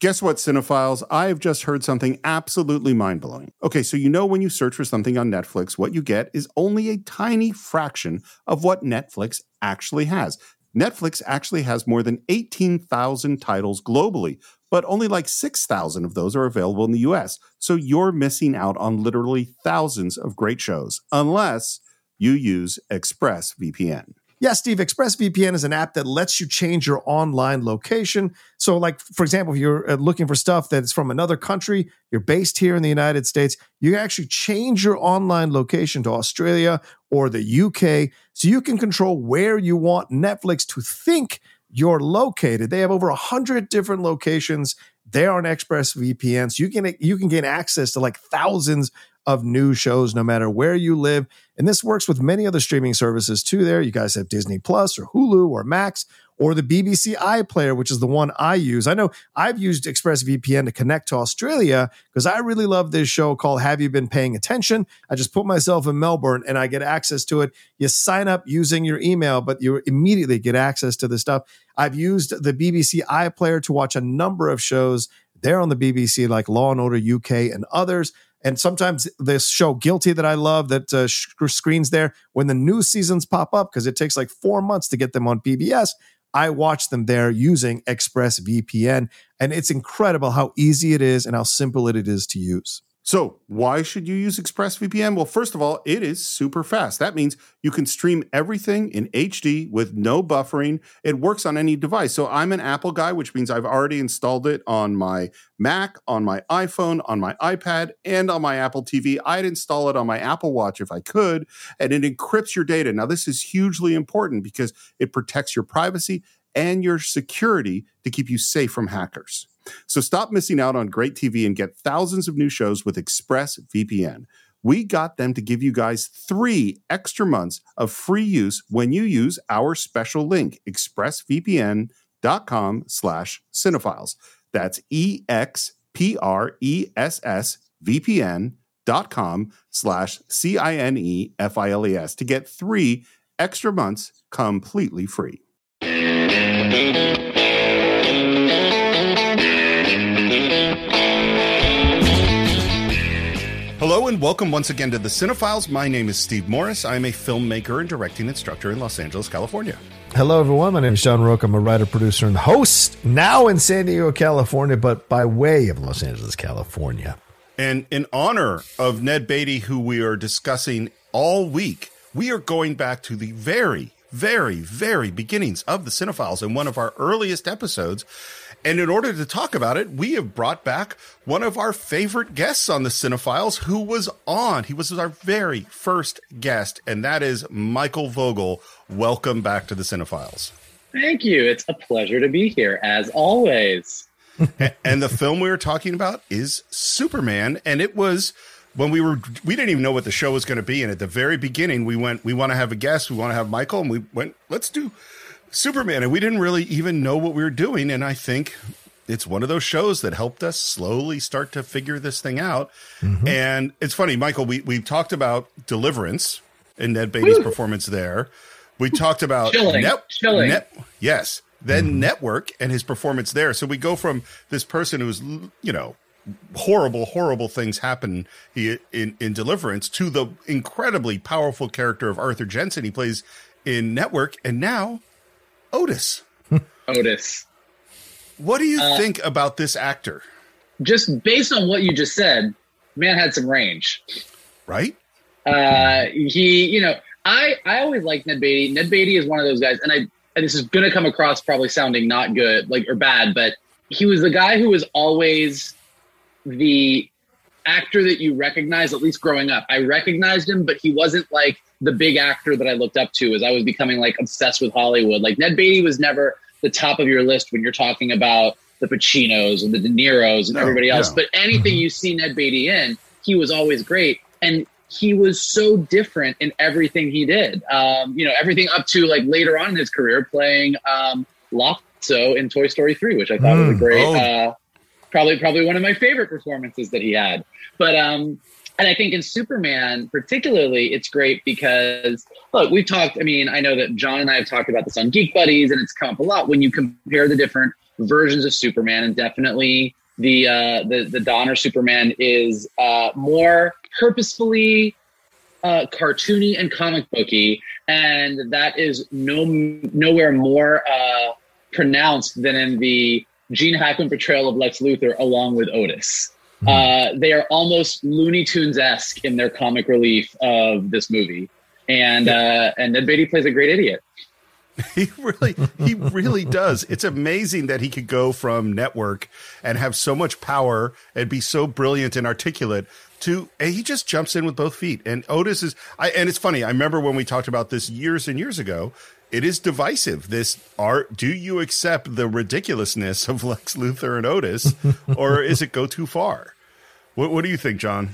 Guess what, cinephiles? I have just heard something absolutely mind blowing. Okay, so you know when you search for something on Netflix, what you get is only a tiny fraction of what Netflix actually has. Netflix actually has more than 18,000 titles globally, but only like 6,000 of those are available in the US. So you're missing out on literally thousands of great shows, unless you use ExpressVPN. Yeah, Steve, ExpressVPN is an app that lets you change your online location. So, like, for example, if you're uh, looking for stuff that's from another country, you're based here in the United States, you actually change your online location to Australia or the UK so you can control where you want Netflix to think you're located. They have over 100 different locations there on ExpressVPN. So you can you can gain access to like thousands of new shows no matter where you live. And this works with many other streaming services too there. You guys have Disney Plus or Hulu or Max or the BBC iPlayer, which is the one I use. I know I've used ExpressVPN to connect to Australia because I really love this show called Have You Been Paying Attention? I just put myself in Melbourne and I get access to it. You sign up using your email, but you immediately get access to the stuff. I've used the BBC iPlayer to watch a number of shows there on the BBC, like Law and Order UK and others. And sometimes this show Guilty that I love that uh, screens there when the new seasons pop up because it takes like four months to get them on PBS. I watch them there using ExpressVPN, and it's incredible how easy it is and how simple it is to use. So, why should you use ExpressVPN? Well, first of all, it is super fast. That means you can stream everything in HD with no buffering. It works on any device. So, I'm an Apple guy, which means I've already installed it on my Mac, on my iPhone, on my iPad, and on my Apple TV. I'd install it on my Apple Watch if I could, and it encrypts your data. Now, this is hugely important because it protects your privacy and your security to keep you safe from hackers. So stop missing out on great TV and get thousands of new shows with ExpressVPN. We got them to give you guys three extra months of free use when you use our special link, expressvpn.com slash cinephiles. That's E-X-P-R-E-S-S dot com slash C-I-N-E-F-I-L-E-S to get three extra months completely free. Hello and welcome once again to the Cine-Files. My name is Steve Morris. I'm a filmmaker and directing instructor in Los Angeles, California. Hello, everyone. My name is John Rocha. I'm a writer, producer, and host now in San Diego, California, but by way of Los Angeles, California. And in honor of Ned Beatty, who we are discussing all week, we are going back to the very, very, very beginnings of the Cine-Files in one of our earliest episodes and in order to talk about it, we have brought back one of our favorite guests on the Cine-Files who was on. He was our very first guest, and that is Michael Vogel. Welcome back to the Cine-Files. Thank you. It's a pleasure to be here, as always. and the film we were talking about is Superman, and it was when we were we didn't even know what the show was going to be and at the very beginning we went we want to have a guest we want to have michael and we went let's do Superman, and we didn't really even know what we were doing. And I think it's one of those shows that helped us slowly start to figure this thing out. Mm-hmm. And it's funny, Michael, we, we talked about Deliverance and Ned Beatty's Woo. performance there. We talked about chilling, net, chilling. Net, yes. Then mm-hmm. Network and his performance there. So we go from this person who's, you know, horrible, horrible things happen he, in, in Deliverance to the incredibly powerful character of Arthur Jensen he plays in Network. And now Otis. Otis. What do you uh, think about this actor? Just based on what you just said, man had some range. Right? Uh, he, you know, I I always liked Ned Beatty. Ned Beatty is one of those guys, and I and this is going to come across probably sounding not good, like or bad, but he was the guy who was always the actor that you recognize, at least growing up. I recognized him, but he wasn't like the big actor that I looked up to as I was becoming like obsessed with Hollywood. Like Ned Beatty was never the top of your list when you're talking about the Pacinos and the De Niros and no, everybody else. No. But anything mm-hmm. you see Ned Beatty in, he was always great. And he was so different in everything he did. Um, you know, everything up to like later on in his career playing um, Lotso in Toy Story 3, which I thought mm, was a mm. great, oh. uh, probably probably one of my favorite performances that he had. But um, and I think in Superman, particularly, it's great because look, we've talked. I mean, I know that John and I have talked about this on Geek Buddies, and it's come up a lot when you compare the different versions of Superman, and definitely the uh, the the Donner Superman is uh, more purposefully uh, cartoony and comic booky, and that is no nowhere more uh, pronounced than in the Gene Hackman portrayal of Lex Luthor along with Otis. Mm. Uh, they are almost Looney Tunes esque in their comic relief of this movie, and uh, and Ned Beatty plays a great idiot. He really, he really does. It's amazing that he could go from network and have so much power and be so brilliant and articulate to and he just jumps in with both feet. And Otis is, I, and it's funny. I remember when we talked about this years and years ago. It is divisive. This art. Do you accept the ridiculousness of Lex Luthor and Otis, or is it go too far? What, what do you think, John?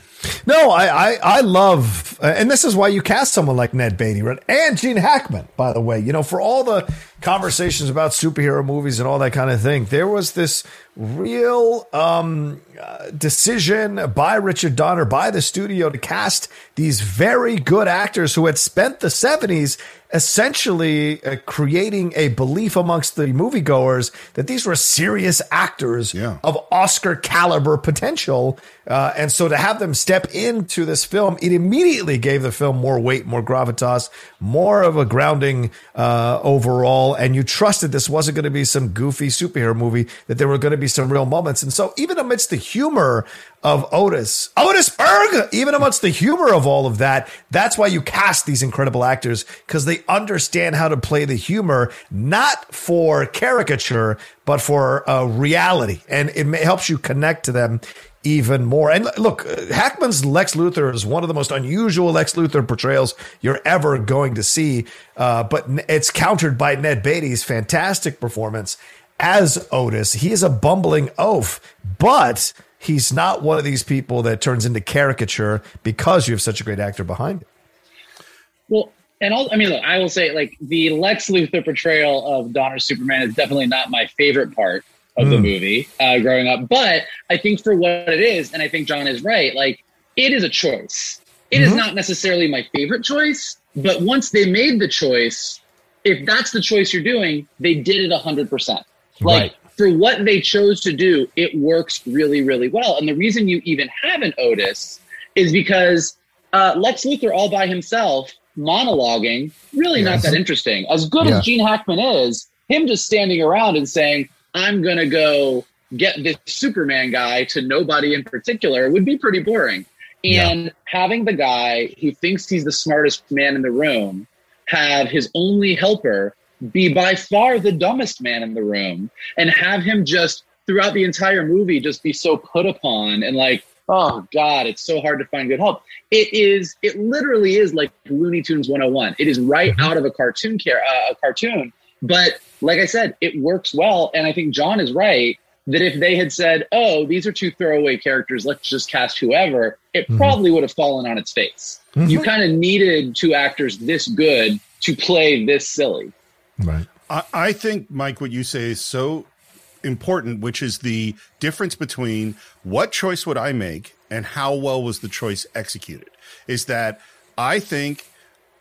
No, I, I, I love, uh, and this is why you cast someone like Ned Beatty right? and Gene Hackman, by the way. You know, for all the conversations about superhero movies and all that kind of thing, there was this real um, uh, decision by Richard Donner, by the studio, to cast these very good actors who had spent the 70s essentially uh, creating a belief amongst the moviegoers that these were serious actors yeah. of Oscar caliber potential. Uh, and so to have them step into this film, it immediately gave the film more weight, more gravitas, more of a grounding uh, overall. And you trusted this wasn't going to be some goofy superhero movie, that there were going to be some real moments. And so even amidst the humor of Otis, Otisburg, even amongst the humor of all of that, that's why you cast these incredible actors because they understand how to play the humor, not for caricature, but for uh, reality. And it helps you connect to them even more. And look, Hackman's Lex Luthor is one of the most unusual Lex Luthor portrayals you're ever going to see. Uh, but it's countered by Ned Beatty's fantastic performance as Otis. He is a bumbling oaf, but he's not one of these people that turns into caricature because you have such a great actor behind it. Well, and I mean, look, I will say, like the Lex Luthor portrayal of Donner Superman is definitely not my favorite part of mm. the hmm. movie uh, growing up, but I think for what it is, and I think John is right. Like, it is a choice. It mm-hmm. is not necessarily my favorite choice, but once they made the choice, if that's the choice you're doing, they did it hundred percent. Like right for what they chose to do, it works really, really well. And the reason you even have an Otis is because uh, Lex Luthor all by himself monologuing, really yes. not that interesting. As good yeah. as Gene Hackman is, him just standing around and saying, I'm going to go get this Superman guy to nobody in particular would be pretty boring. And yeah. having the guy who thinks he's the smartest man in the room have his only helper be by far the dumbest man in the room and have him just throughout the entire movie just be so put upon and like oh god it's so hard to find good help it is it literally is like looney tunes 101 it is right mm-hmm. out of a cartoon care uh, a cartoon but like i said it works well and i think john is right that if they had said oh these are two throwaway characters let's just cast whoever it mm-hmm. probably would have fallen on its face mm-hmm. you kind of needed two actors this good to play this silly Right. I, I think, Mike, what you say is so important, which is the difference between what choice would I make and how well was the choice executed. Is that I think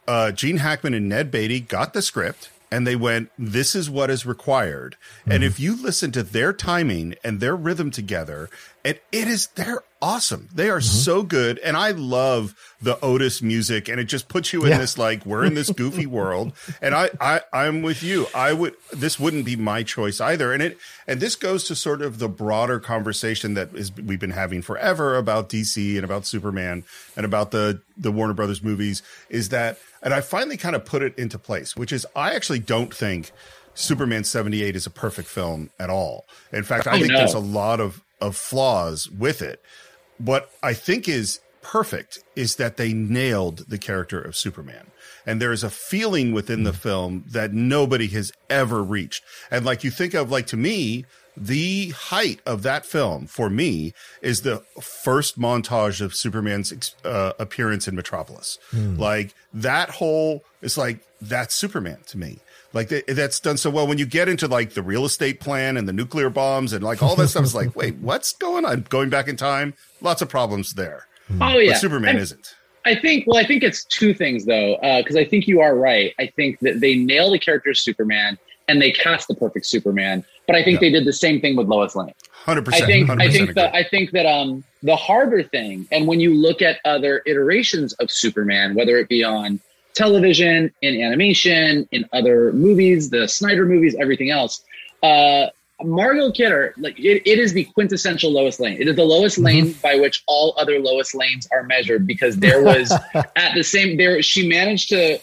uh, Gene Hackman and Ned Beatty got the script and they went, This is what is required. Mm-hmm. And if you listen to their timing and their rhythm together, it, it is, they're awesome. They are mm-hmm. so good. And I love the Otis music and it just puts you in yeah. this, like, we're in this goofy world. And I, I, I'm with you. I would, this wouldn't be my choice either. And it, and this goes to sort of the broader conversation that is, we've been having forever about DC and about Superman and about the, the Warner Brothers movies is that, and I finally kind of put it into place, which is I actually don't think Superman 78 is a perfect film at all. In fact, I oh, think no. there's a lot of, of flaws with it. What I think is perfect is that they nailed the character of Superman. And there is a feeling within the hmm. film that nobody has ever reached. And like you think of like to me, the height of that film for me is the first montage of Superman's uh, appearance in Metropolis. Mm. Like that whole, it's like that's Superman to me. Like that's done so well. When you get into like the real estate plan and the nuclear bombs and like all that stuff, is like, wait, what's going on? Going back in time, lots of problems there. Oh yeah, but Superman isn't. I think. Well, I think it's two things though, because uh, I think you are right. I think that they nail the character of Superman and they cast the perfect Superman. but I think they did the same thing with Lois Lane. 100% I percent. think I think that I think that um the harder thing, and when you look at other iterations of Superman, whether it be on television, in animation, in other movies, the Snyder movies, everything else, uh, Margot Kidder, like it, it is the quintessential Lois Lane. It is the Lois Lane by which all other Lois Lanes are measured because there was at the same there she managed to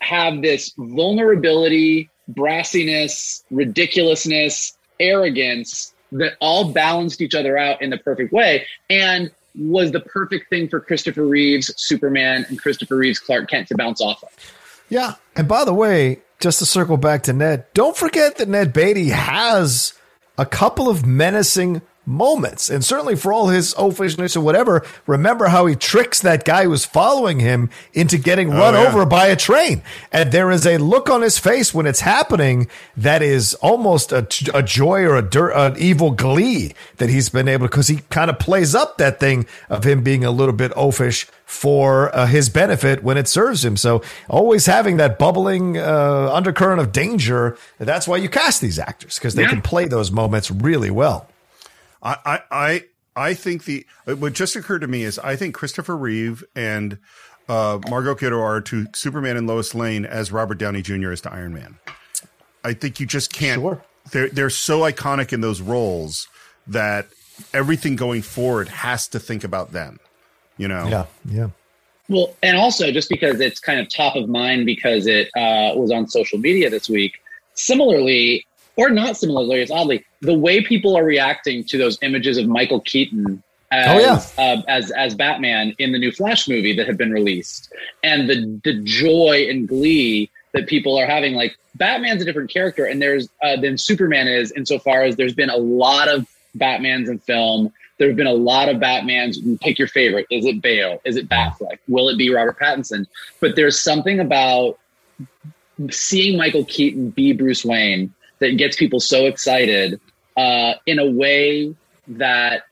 have this vulnerability, brassiness, ridiculousness, arrogance that all balanced each other out in the perfect way. And was the perfect thing for Christopher Reeve's Superman and Christopher Reeve's Clark Kent to bounce off of. Yeah. And by the way, just to circle back to Ned, don't forget that Ned Beatty has a couple of menacing moments. And certainly for all his oafishness or whatever, remember how he tricks that guy who's following him into getting run yeah. over by a train. And there is a look on his face when it's happening that is almost a, a joy or a dir- an evil glee that he's been able to because he kind of plays up that thing of him being a little bit oafish for uh, his benefit when it serves him. So always having that bubbling uh, undercurrent of danger. That's why you cast these actors because they Yeah. can play those moments really well. I, I, I, I think the what just occurred to me is I think Christopher Reeve and uh, Margot Kidder are to Superman and Lois Lane as Robert Downey Jr. is to Iron Man. I think you just can't. Sure. They're they're so iconic in those roles that everything going forward has to think about them. You know. Yeah, yeah. Well, and also just because it's kind of top of mind because it uh, was on social media this week. Similarly, or not similarly, it's oddly the way people are reacting to those images of Michael Keaton as Oh, uh, as as Batman in the new Flash movie that have been released, and the the joy and glee that people are having. Like Batman's a different character, and there's uh, than Superman is insofar as there's been a lot of Batmans in film. There have been a lot of Batmans. Pick your favorite. Is it Bale? Is it Batfleck? Will it be Robert Pattinson? But there's something about seeing Michael Keaton be Bruce Wayne that gets people so excited uh, in a way that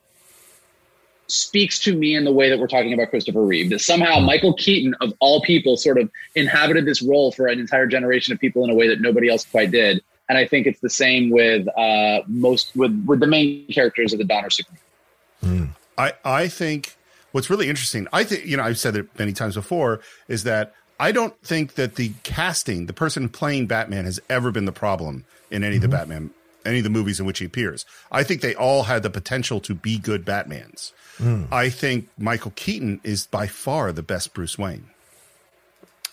speaks to me in the way that we're talking about Christopher Reeve. That somehow Michael Keaton, of all people, sort of inhabited this role for an entire generation of people in a way that nobody else quite did. And I think it's the same with uh, most with with the main characters of the Donner Superman. I, I think what's really interesting, I think, you know, I've said it many times before, is that I don't think that the casting, the person playing Batman, has ever been the problem in any of the mm-hmm. Batman, any of the movies in which he appears. I think they all had the potential to be good Batmans. Mm. I think Michael Keaton is by far the best Bruce Wayne.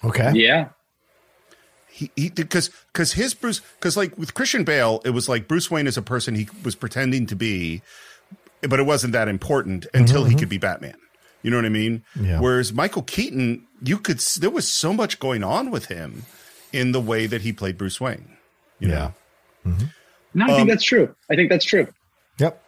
Okay. Yeah, He, he because because his Bruce because like with Christian Bale, it was like Bruce Wayne is a person he was pretending to be, but it wasn't that important until he mm-hmm, could be Batman. You know what I mean? Yeah. Whereas Michael Keaton, you could there was so much going on with him in the way that he played Bruce Wayne. You Yeah. know? No, I Um, think that's true. I think that's true. Yep.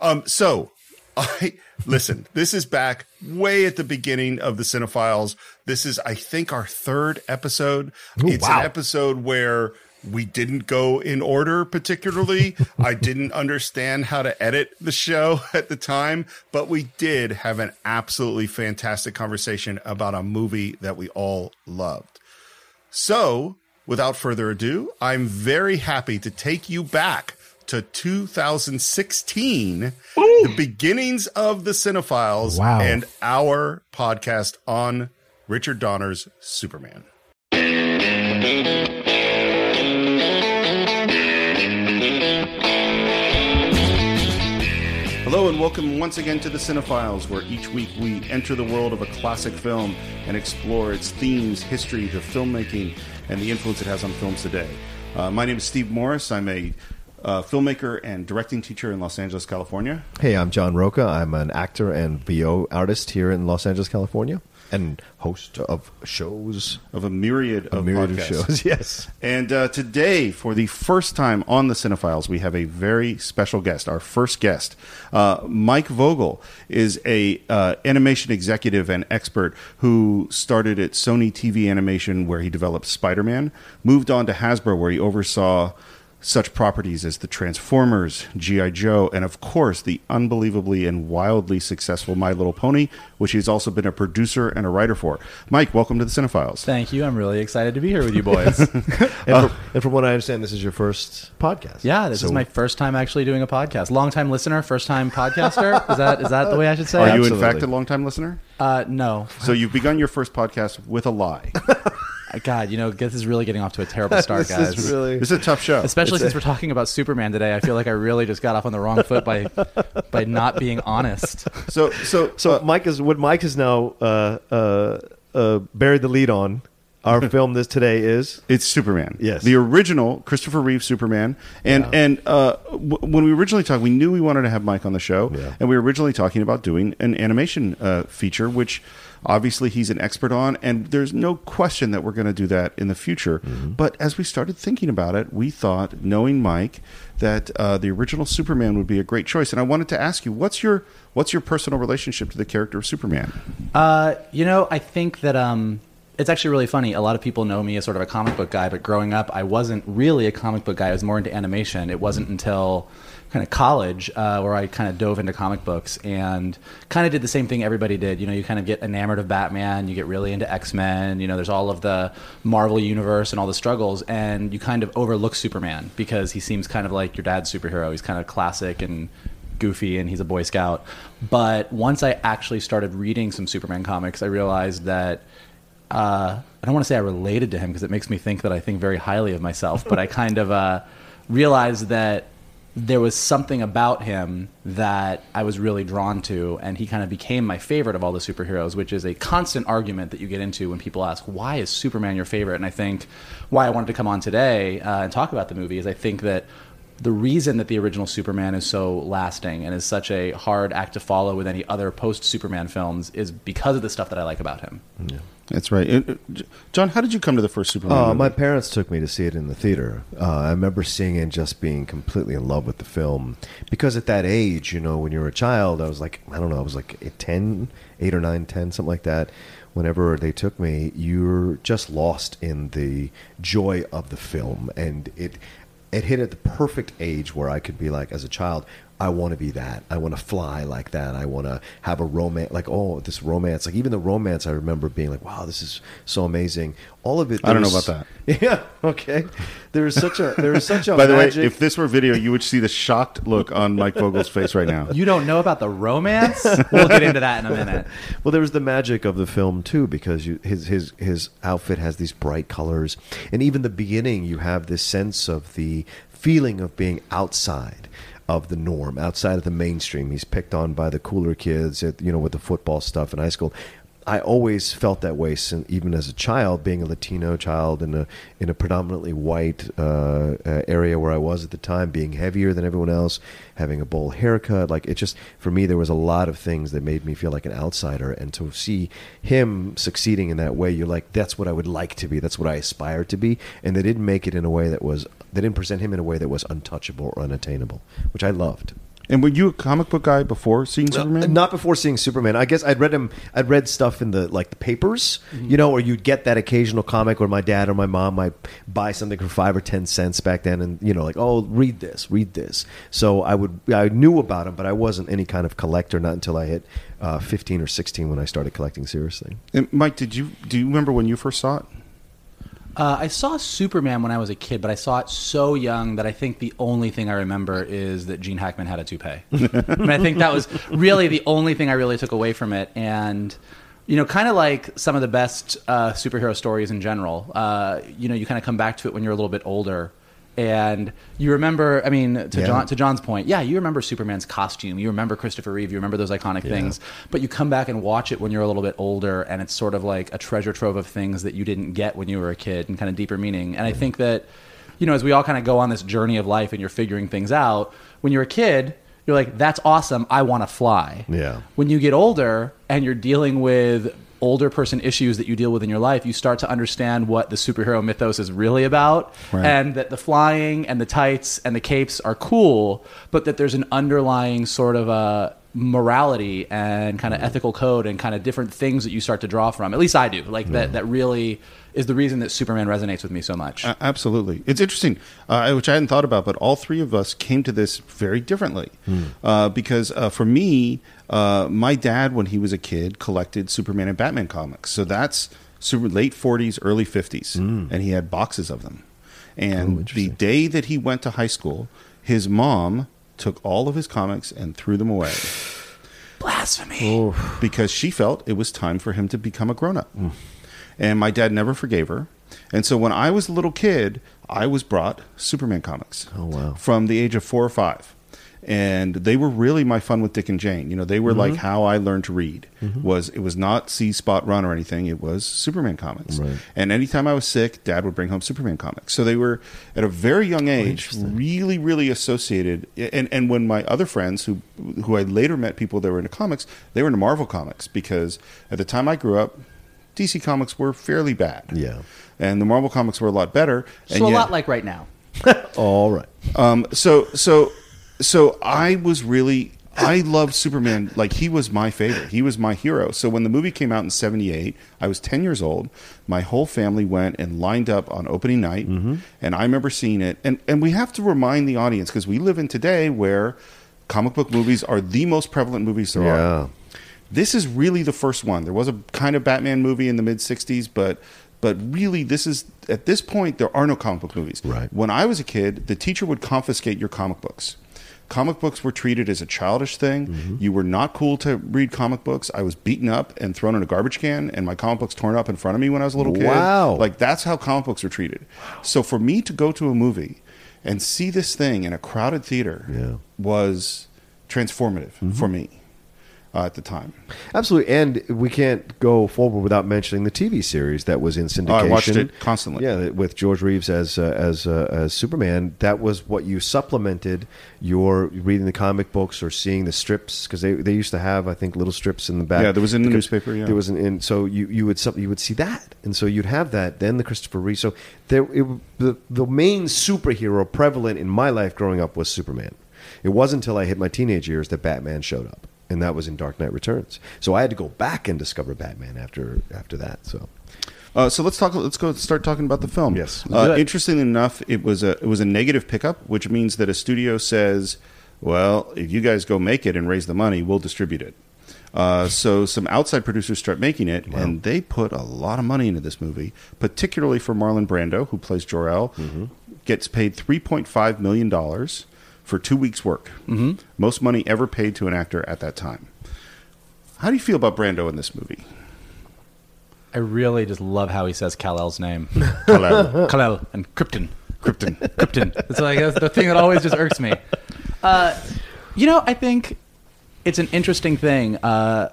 Um, so I listen, this is back way at the beginning of the Cine-Files. This is, I think, our third episode. Ooh, it's wow. an episode where we didn't go in order particularly. I didn't understand how to edit the show at the time, but we did have an absolutely fantastic conversation about a movie that we all loved. So, without further ado, I'm very happy to take you back to 2016, the beginnings of the Cine-Files Wow. and our podcast on Richard Donner's Superman. Hello and welcome once again to the Cine-Files, where each week we enter the world of a classic film and explore its themes, history, the filmmaking, and the influence it has on films today. Uh, my name is Steve Morris. I'm a uh, filmmaker and directing teacher in Los Angeles, California. Hey, I'm John Rocha. I'm an actor and VO artist here in Los Angeles, California, and host of shows, Of a myriad a of myriad of shows. Yes. And uh, today, for the first time on the Cine-Files, we have a very special guest. Our first guest, uh, Mike Vogel, is a uh, animation executive and expert who started at Sony TV Animation, where he developed Spider-Man, moved on to Hasbro, where he oversaw such properties as the Transformers, G.I. Joe, and of course the unbelievably and wildly successful My Little Pony, which he's also been a producer and a writer for. Mike, welcome to the Cine-Files. Thank you. I'm really excited to be here with you boys. And, from, and from what I understand, this is your first podcast. yeah, this So is my first time actually doing a podcast. Long time listener, first time podcaster. Is that is that the way I should say? It? Are it? you in fact a longtime listener? Uh, no. So you've begun your first podcast with a lie. God, you know, this is really getting off to a terrible start, This guys. is really This is a tough show. Especially since we're talking about Superman today, I feel like I really just got off on the wrong foot by by not being honest. So, so, So uh, Mike is what Mike has now uh, uh, uh, buried the lead on. Our film this today is It's Superman. Yes. the original Christopher Reeve Superman. And and uh, w- when we originally talked, we knew we wanted to have Mike on the show, Yeah. and we were originally talking about doing an animation uh, feature, which obviously he's an expert on, and there's no question that we're going to do that in the future. But as we started thinking about it, we thought, knowing Mike, that uh, the original Superman would be a great choice. And I wanted to ask you, what's your what's your personal relationship to the character of Superman? Uh, you know, I think that um, it's actually really funny. A lot of people know me as sort of a comic book guy, but growing up, I wasn't really a comic book guy. I was more into animation. It wasn't until kind of college uh, where I kind of dove into comic books and kind of did the same thing everybody did. You know, you kind of get enamored of Batman, you get really into X-Men. You know, there's all of the Marvel universe and all the struggles, and you kind of overlook Superman because he seems kind of like your dad's superhero. He's kind of classic and goofy and he's a boy scout but once i actually started reading some superman comics i realized that uh, i don't want to say i related to him because it makes me think that i think very highly of myself but i kind of uh, realized that there was something about him that I was really drawn to, and he kind of became my favorite of all the superheroes, which is a constant argument that you get into when people ask, Why is Superman your favorite? And I think why I wanted to come on today uh, and talk about the movie is I think that the reason that the original Superman is so lasting and is such a hard act to follow with any other post Superman films is because of the stuff that I like about him. That's right. Uh, J- John, how did you come to the first Superman? Uh, movie? my parents took me to see it in the theater. Uh, I remember seeing it and just being completely in love with the film. Because at that age, you know, when you're a child, I was like, I don't know, I was like 10, 8 or 9, 10, something like that. Whenever they took me, you're just lost in the joy of the film. And it, it hit at the perfect age where I could be like, as a child, I want to be that. I want to fly like that. I want to have a romance, like oh, this romance. Like even the romance, I remember being like, wow, this is so amazing. All of it. I don't know about that. Yeah. Okay. There is such a there is such a By the magic. way, if this were video, you would see the shocked look on Mike Vogel's face right now. You don't know about the romance? we'll get into that in a minute. well, there was the magic of the film too, because you, his his his outfit has these bright colors, and even the beginning, you have this sense of the feeling of being outside of the norm, outside of the mainstream. He's picked on by the cooler kids, at, you know, with the football stuff in high school. I always felt that way, since, even as a child, being a Latino child in a in a predominantly white uh, uh, area where I was at the time, being heavier than everyone else, having a bowl haircut. Like it just for me, there was a lot of things that made me feel like an outsider, and to see him succeeding in that way, you're like, that's what I would like to be. That's what I aspire to be. And they didn't make it in a way that was they didn't present him in a way that was untouchable or unattainable, which I loved. And were you a comic book guy before seeing Superman? Not before seeing Superman. I guess I'd read him. I'd read stuff in the like the papers, Mm-hmm. you know, or you'd get that occasional comic where my dad or my mom might buy something for five or ten cents back then, and you know, like, oh, read this, read this. So I would, I knew about him, but I wasn't any kind of collector. Not until I hit uh, fifteen or sixteen when I started collecting seriously. And Mike, did you do you remember when you first saw it? Uh, I saw Superman when I was a kid, but I saw it so young that I think the only thing I remember is that Gene Hackman had a toupee. Mean, I think that was really the only thing I really took away from it. And, you know, kind of like some of the best uh, superhero stories in general, uh, you know, you kind of come back to it when you're a little bit older. And you remember, I mean, to, Yeah. John, to John's point, yeah, you remember Superman's costume, you remember Christopher Reeve, you remember those iconic things, but you come back and watch it when you're a little bit older, and it's sort of like a treasure trove of things that you didn't get when you were a kid, and kind of deeper meaning. And I mm-hmm. think that, you know, as we all kind of go on this journey of life and you're figuring things out, when you're a kid, you're like, that's awesome, I want to fly. Yeah. When you get older and you're dealing with older person issues that you deal with in your life, you start to understand what the superhero mythos is really about, Right. and that the flying and the tights and the capes are cool, but that there's an underlying sort of a morality and kind of ethical code and kind of different things that you start to draw from. At least I do. Like that. That really is the reason that Superman resonates with me so much. A- absolutely. It's interesting, uh, which I hadn't thought about, but all three of us came to this very differently. Uh, because uh, for me, uh, my dad, when he was a kid, collected Superman and Batman comics. So that's super late 40s, early 50s. And he had boxes of them. And the day that he went to high school, his mom took all of his comics and threw them away Blasphemy. because she felt it was time for him to become a grown up. Mm. And my dad never forgave her. And so when I was a little kid, I was brought Superman comics. Oh, wow. From the age of four or five. And they were really my fun with Dick and Jane. You know, they were Mm-hmm. like how I learned to read. Was it was not See Spot Run or anything. It was Superman comics. Right. And anytime I was sick, Dad would bring home Superman comics. So they were at a very young age really, really associated. And and when my other friends who who I later met people that were into comics, they were into Marvel comics because at the time I grew up, DC comics were fairly bad. Yeah. And the Marvel comics were a lot better. So and a yet- lot like right now. All right. um, so so so I was really I loved Superman like he was my favorite. He was my hero. So when the movie came out in 78, I was 10 years old. My whole family went and lined up on opening night mm-hmm. and I remember seeing it. And and we have to remind the audience because we live in today where comic book movies are the most prevalent movies there are. Yeah. This is really the first one. There was a kind of Batman movie in the mid '60s, but but really, this is at this point there are no comic book movies. Right. When I was a kid, the teacher would confiscate your comic books. Comic books were treated as a childish thing. Mm-hmm. You were not cool to read comic books. I was beaten up and thrown in a garbage can, and my comic books torn up in front of me when I was a little kid. Wow. Like that's how comic books were treated. So for me to go to a movie and see this thing in a crowded theater Yeah. Mm-hmm. was transformative for me uh, at the time. Absolutely, and we can't go forward without mentioning the TV series that was in syndication. Oh, I watched it constantly. Yeah, with George Reeves as uh, as uh, as Superman. That was what you supplemented your reading the comic books or seeing the strips because they, they used to have I think little strips in the back. Yeah, there was in the newspaper, yeah. there was an in so you you would you would see that, and so you'd have that. Then the Christopher Reeve. So there it, the the main superhero prevalent in my life growing up was Superman. It wasn't until I hit my teenage years that Batman showed up, and that was in Dark Knight Returns. So I had to go back and discover Batman after after that. So Uh, so let's talk. Let's go start talking about the film. Yes. Uh, interestingly enough, it was a it was a negative pickup, which means that a studio says, "Well, if you guys go make it and raise the money, we'll distribute it." Uh, so some outside producers start making it, and they put a lot of money into this movie, particularly for Marlon Brando, who plays Jor-El, gets paid three point five million dollars for two weeks' work. Mm-hmm. Most money ever paid to an actor at that time. How do you feel about Brando in this movie? I really just love how he says Kal-El's name. Hello. Kal-El and Krypton. Krypton. Krypton. It's like that's the thing that always just irks me. Uh, you know, I think it's an interesting thing. Uh,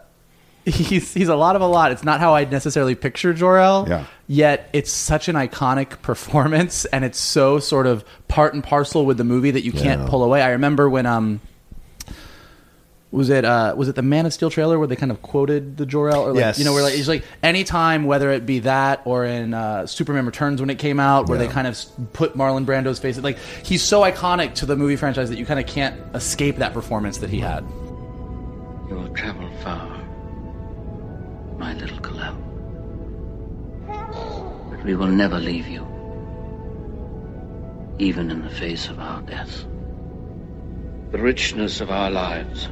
he's he's a lot of a lot. It's not how I necessarily picture Jor-El. Yeah. Yet it's such an iconic performance, and it's so sort of part and parcel with the movie that you can't Yeah. pull away. I remember when um. Was it uh, was it the Man of Steel trailer where they kind of quoted the Jor-El or like Yes. you know where like it's like anytime whether it be that or in uh, Superman Returns when it came out where Yeah. they kind of put Marlon Brando's face like he's so iconic to the movie franchise that you kind of can't escape that performance that he had. You will travel far, my little Kal-El. But we will never leave you, even in the face of our death. The richness of our lives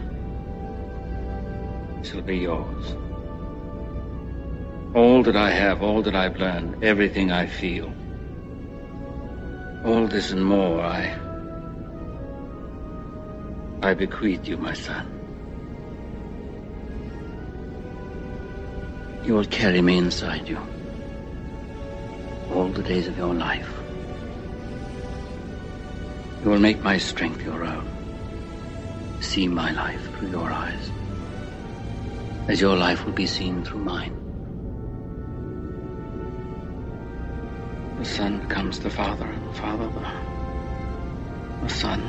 shall be yours. All that I have, all that I've learned, everything I feel. All this and more I I bequeath you, my son. You will carry me inside you all the days of your life. You will make my strength your own. See my life through your eyes, as your life will be seen through mine. The son becomes the father, and the father the, the son.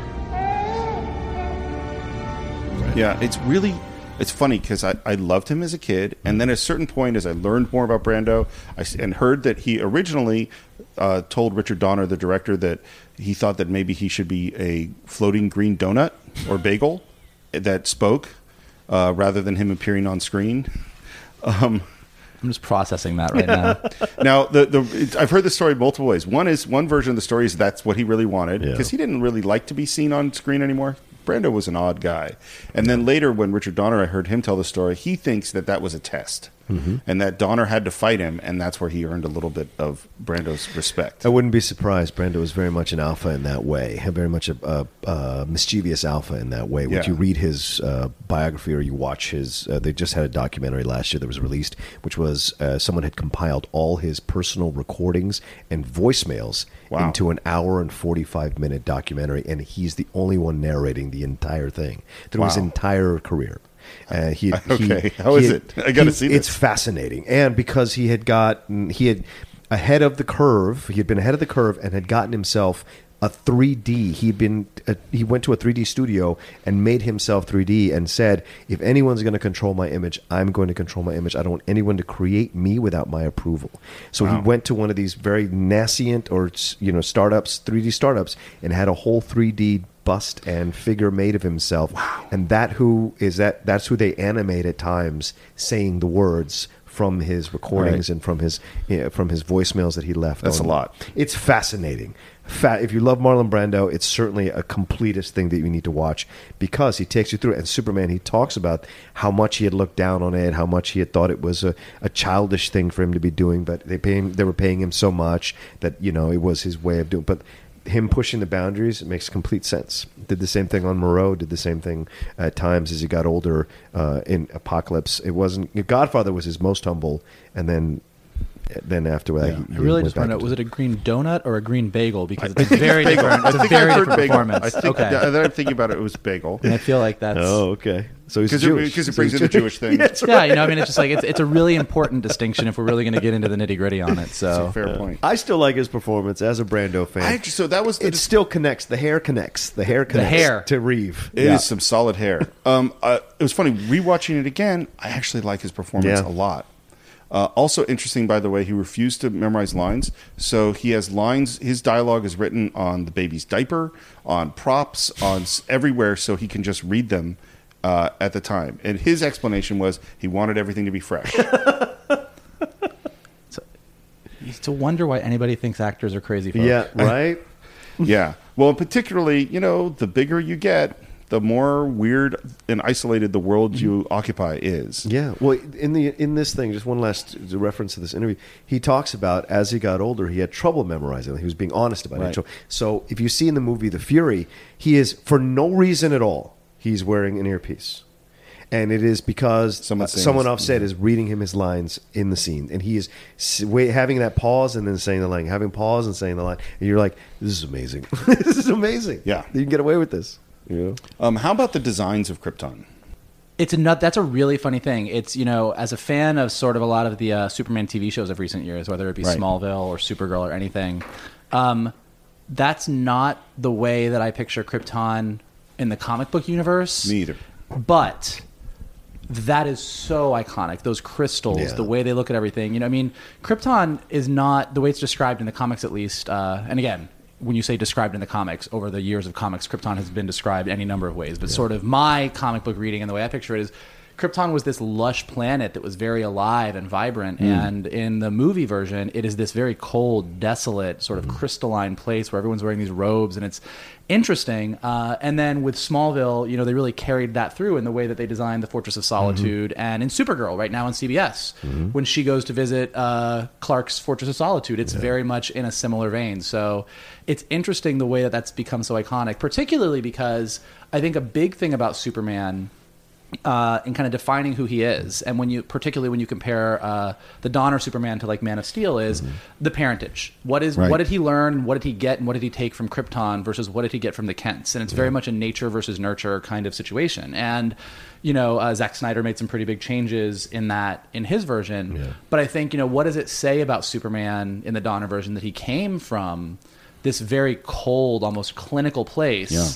Yeah, it's really it's funny because I, I loved him as a kid, and then at a certain point, as I learned more about Brando, I and heard that he originally uh, told Richard Donner, the director, that he thought that maybe he should be a floating green donut or bagel that spoke. uh, rather than him appearing on screen. I'm just processing that right now. Now, the the I've heard the story multiple ways. One is one version of the story is that's what he really wanted Yeah. because he didn't really like to be seen on screen anymore. Brando was an odd guy, and then later when Richard Donner, I heard him tell the story. He thinks that that was a test, and that Donner had to fight him, and that's where he earned a little bit of Brando's respect. I wouldn't be surprised. Brando was very much an alpha in that way, very much a, a, a mischievous alpha in that way. When Yeah. you read his uh, biography or you watch his, uh, they just had a documentary last year that was released, which was uh, someone had compiled all his personal recordings and voicemails Wow. into an hour and 45 minute documentary, and he's the only one narrating the entire thing through his entire career. Uh, he, had- he- Okay. How he is had- it? I gotta he- see It's fascinating, and because he had gotten he had ahead of the curve, he had been ahead of the curve and had gotten himself a 3D. He'd been uh, he went to a 3D studio and made himself 3D and said, "If anyone's going to control my image, I'm going to control my image. I don't want anyone to create me without my approval." So he went to one of these very nascent or you know startups, 3D startups, and had a whole 3D bust and figure made of himself. And that who is that that's who they animate at times saying the words from his recordings Right. and from his you know, from his voicemails that he left. That's on- a lot. It's fascinating. Fa- if you love Marlon Brando, it's certainly a completest thing that you need to watch because he takes you through it. And Superman, he talks about how much he had looked down on it, how much he had thought it was a, a childish thing for him to be doing, but they pay him, they were paying him so much that you know it was his way of doing. But him pushing the boundaries it makes complete sense. Did the same thing on Moreau. Did the same thing at times as he got older uh, in Apocalypse. It wasn't Godfather was his most humble, and then then after that, Yeah. he, I really just want to back know: was it a green donut or a green bagel? Because it's a very Bagel. different. I It's a think very I heard different bagel. performance. I think okay, yeah, then I'm thinking about it. It was bagel. and I feel like that's. Oh, okay. So he's Because Jewish. because it So brings he's in the Jewish thing. That's yeah, you know, I mean, it's just like it's it's a really important distinction if we're really going to get into the nitty gritty on it. That's So a fair point. I still like his performance as a Brando fan. I actually, so that was the it still connects. The hair connects. The hair connects hair. to Reeve. It is Yeah. some solid hair. Um, uh, it was funny rewatching it again. I actually like his performance a lot. Uh, also interesting, by the way, he refused to memorize lines, so he has lines. His dialogue is written on the baby's diaper, on props, on everywhere, so he can just read them uh, at the time. And his explanation was he wanted everything to be fresh. it's to wonder why anybody thinks actors are crazy. Folks. Yeah. Right. yeah. Well, particularly, you know, the bigger you get, the more weird and isolated the world you mm-hmm. occupy is. Yeah. Well, in the in this thing, just one last reference to this interview, he talks about as he got older, he had trouble memorizing. He was being honest about Right. it. So if you see in the movie The Fury, he is for no reason at all. He's wearing an earpiece. And it is because Someone saying someone offset mm-hmm. is reading him his lines in the scene, and he is having that pause and then saying the line, having pause and saying the line, and you're like, "This is amazing! this is amazing! Yeah. you can get away with this." You know? Um, how about the designs of Krypton? It's a nut. That's a really funny thing. It's you know, as a fan of sort of a lot of the uh, Superman TV shows of recent years, whether it be Right. Smallville or Supergirl or anything, um, that's not the way that I picture Krypton in the comic book universe. Me either. But that is so iconic. Those crystals, Yeah. the way they look at everything. You know, I mean, Krypton is not the way it's described in the comics, at least. Uh, and again, when you say described in the comics, over the years of comics, Krypton has been described any number of ways. But sort of my comic book reading and the way I picture it is. Krypton was this lush planet that was very alive and vibrant, hmm. and in the movie version, it is this very cold, desolate, sort of hmm. crystalline place where everyone's wearing these robes, and it's interesting. Uh, and then with Smallville, you know, they really carried that through in the way that they designed the Fortress of Solitude, and in Supergirl right now on CBS, when she goes to visit uh, Clark's Fortress of Solitude, it's very much in a similar vein. So it's interesting the way that that's become so iconic, particularly because I think a big thing about Superman uh, in kind of defining who he is, and when you, particularly when you compare uh, the Donner Superman to like Man of Steel, is the parentage. What is Right. what did he learn? What did he get? And what did he take from Krypton versus what did he get from the Kents? And it's very much a nature versus nurture kind of situation. And you know, uh, Zack Snyder made some pretty big changes in that in his version. But I think you know, what does it say about Superman in the Donner version that he came from this very cold, almost clinical place? Yeah.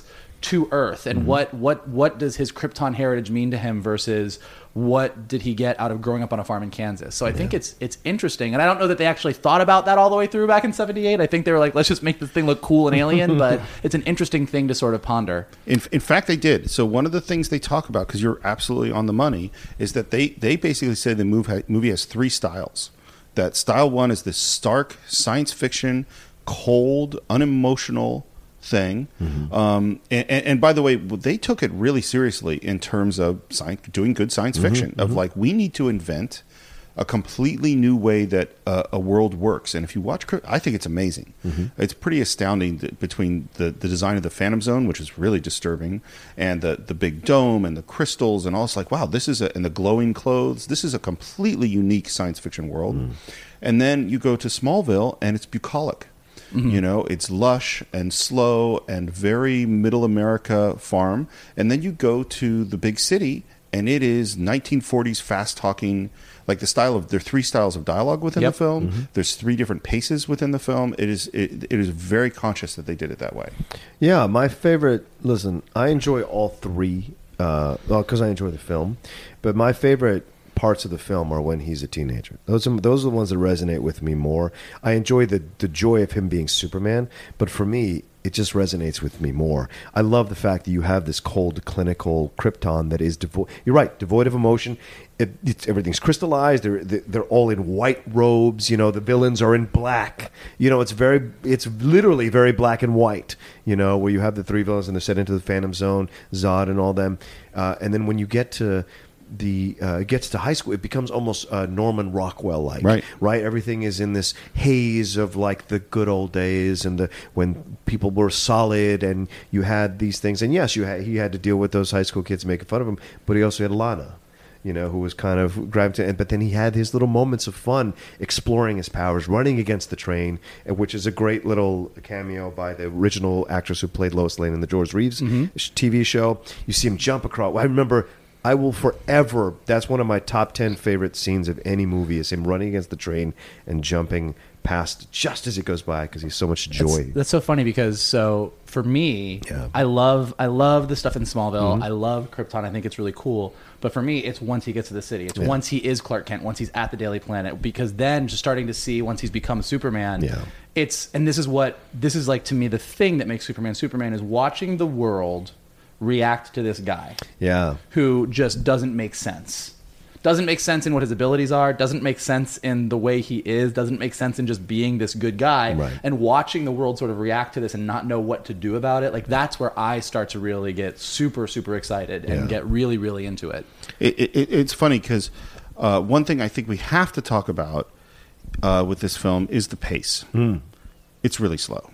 To Earth and mm-hmm. what what what does his Krypton heritage mean to him versus what did he get out of growing up on a farm in Kansas. So I think it's it's interesting, and I don't know that they actually thought about that all the way through back in '78. I think they were like, let's just make this thing look cool and alien, but it's an interesting thing to sort of ponder. In, in fact, they did. So one of the things they talk about, because you're absolutely on the money, is that they they basically say the movie has three styles. That style one is this stark science fiction, cold, unemotional thing. Mm-hmm. Um, and, and, by the way, they took it really seriously in terms of science, doing good science mm-hmm, fiction. Of mm-hmm. like, we need to invent a completely new way that uh, a world works. And if you watch, I think it's amazing. It's pretty astounding that between the, the design of the Phantom Zone, which is really disturbing, and the the big dome and the crystals and all. It's like wow, this is a and the glowing clothes. This is a completely unique science fiction world. Mm. And then you go to Smallville, and it's bucolic. You know, it's lush and slow and very middle America farm. And then you go to the big city, and it is 1940s fast talking. Like the style of there are three styles of dialogue within Yep. the film. There's three different paces within the film. It is it, it is very conscious that they did it that way. Yeah, my favorite. Listen, I enjoy all three. Uh, well, because I enjoy the film, but my favorite parts of the film are when he's a teenager. Those are those are the ones that resonate with me more. I enjoy the the joy of him being Superman, but for me, it just resonates with me more. I love the fact that you have this cold, clinical Krypton that is devoid. You're right, devoid of emotion. It, it's, everything's crystallized. They're they're all in white robes. You know, the villains are in black. You know, it's very, it's literally very black and white. You know, where you have the three villains and they're set into the Phantom Zone, Zod, and all them. Uh, and then when you get to the uh, gets to high school, it becomes almost uh, Norman Rockwell like, Right. right? Everything is in this haze of like the good old days and the when people were solid and you had these things. And yes, you had, he had to deal with those high school kids making fun of him, but he also had Lana. You know, who was kind of grabbed to, but then he had his little moments of fun exploring his powers, running against the train, which is a great little cameo by the original actress who played Lois Lane in the George Reeves sh- TV show. You see him jump across. I remember I will forever. That's one of my top ten favorite scenes of any movie. Is him running against the train and jumping past just as it goes by because he's so much joy. That's, that's so funny because so for me, Yeah. I love I love the stuff in Smallville. Mm-hmm. I love Krypton. I think it's really cool. But for me, it's once he gets to the city. It's once he is Clark Kent. Once he's at the Daily Planet. Because then, just starting to see once he's become Superman. Yeah. It's and this is what this is like to me. The thing that makes Superman Superman is watching the world react to this guy yeah, who just doesn't make sense. Doesn't make sense in what his abilities are, doesn't make sense in the way he is, doesn't make sense in just being this good guy. Right. And watching the world sort of react to this and not know what to do about it, like that's where I start to really get super, super excited and Yeah. get really, really into it. It, it, it's funny because uh, one thing I think we have to talk about uh, with this film is the pace. It's really slow.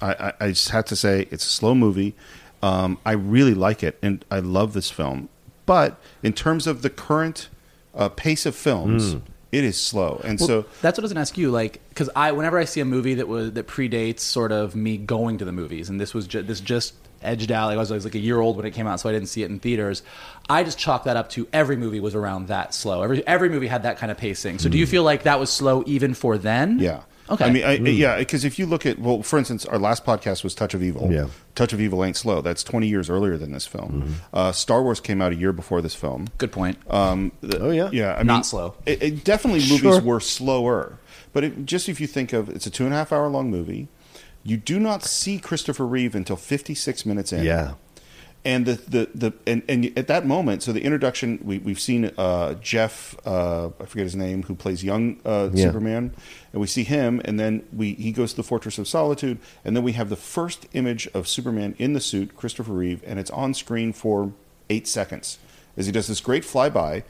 I, I, I just have to say it's a slow movie. Um, I really like it, and I love this film. But in terms of the current uh, pace of films, it is slow, and Well, so that's what I was gonna ask you, like, because I, whenever I see a movie that was that predates sort of me going to the movies, and this was ju- this just edged out. Like, I was, I was like a year old when it came out, so I didn't see it in theaters. I just chalk that up to every movie was around that slow. Every every movie had that kind of pacing. So, do you feel like that was slow even for then? Yeah. Okay. I mean, I, yeah, because if you look at, well, for instance, our last podcast was Touch of Evil. Yeah. Touch of Evil ain't slow. That's 20 years earlier than this film. Uh, Star Wars came out a year before this film. Good point. Um, the- Oh, yeah? Yeah. I Not mean, slow. It, it definitely movies Sure. were slower. But it, just if you think of it's a two and a half hour long movie, you do not see Christopher Reeve until 56 minutes in yeah. And the the, the and, and at that moment so the introduction we, we've seen uh, jeff uh, i forget his name who plays young uh, Yeah. superman and we see him and then we he goes to the fortress of solitude and then we have the first image of superman in the suit christopher reeve and it's on screen for eight seconds as he does this great flyby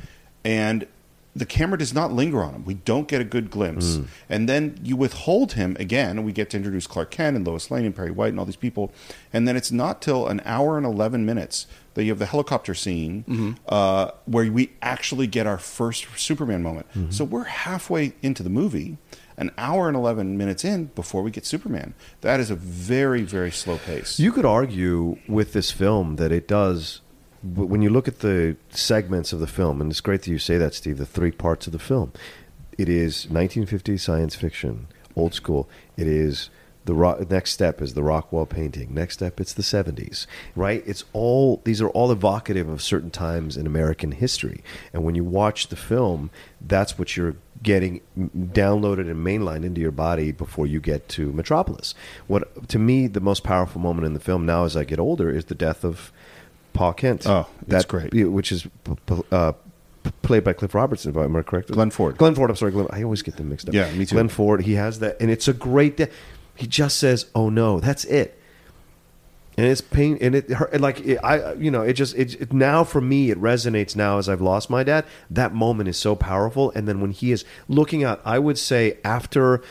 and the camera does not linger on him. We don't get a good glimpse. Mm. And then you withhold him again, and we get to introduce Clark Kent and Lois Lane and Perry White and all these people. And then it's not till an hour and 11 minutes that you have the helicopter scene mm-hmm. uh, where we actually get our first Superman moment. Mm-hmm. So we're halfway into the movie, an hour and 11 minutes in before we get Superman. That is a very, very slow pace. You could argue with this film that it does. W- When you look at the segments of the film, and it's great that you say that, Steve. The three parts of the film, it is 1950s science fiction, old school. It is The rock, next step is the Rockwell painting. Next step, it's the '70s, right? It's all these are all evocative of certain times in American history. And when you watch the film, that's what you're getting downloaded and mainlined into your body before you get to Metropolis. What to me the most powerful moment in the film now, as I get older, is the death of Pa Kent. Oh, that's that great. Which is uh, played by Cliff Robertson, if I'm correct. Glenn Ford. Glenn Ford. I'm sorry, Glenn. I always get them mixed up. Yeah, me too. Glenn Ford. He has that, and it's a great. De- he just says, "Oh no, that's it." And it's pain, and it hurt- like it, I, you know, it just it, it now for me it resonates now as I've lost my dad. That moment is so powerful, and then when he is looking out, I would say after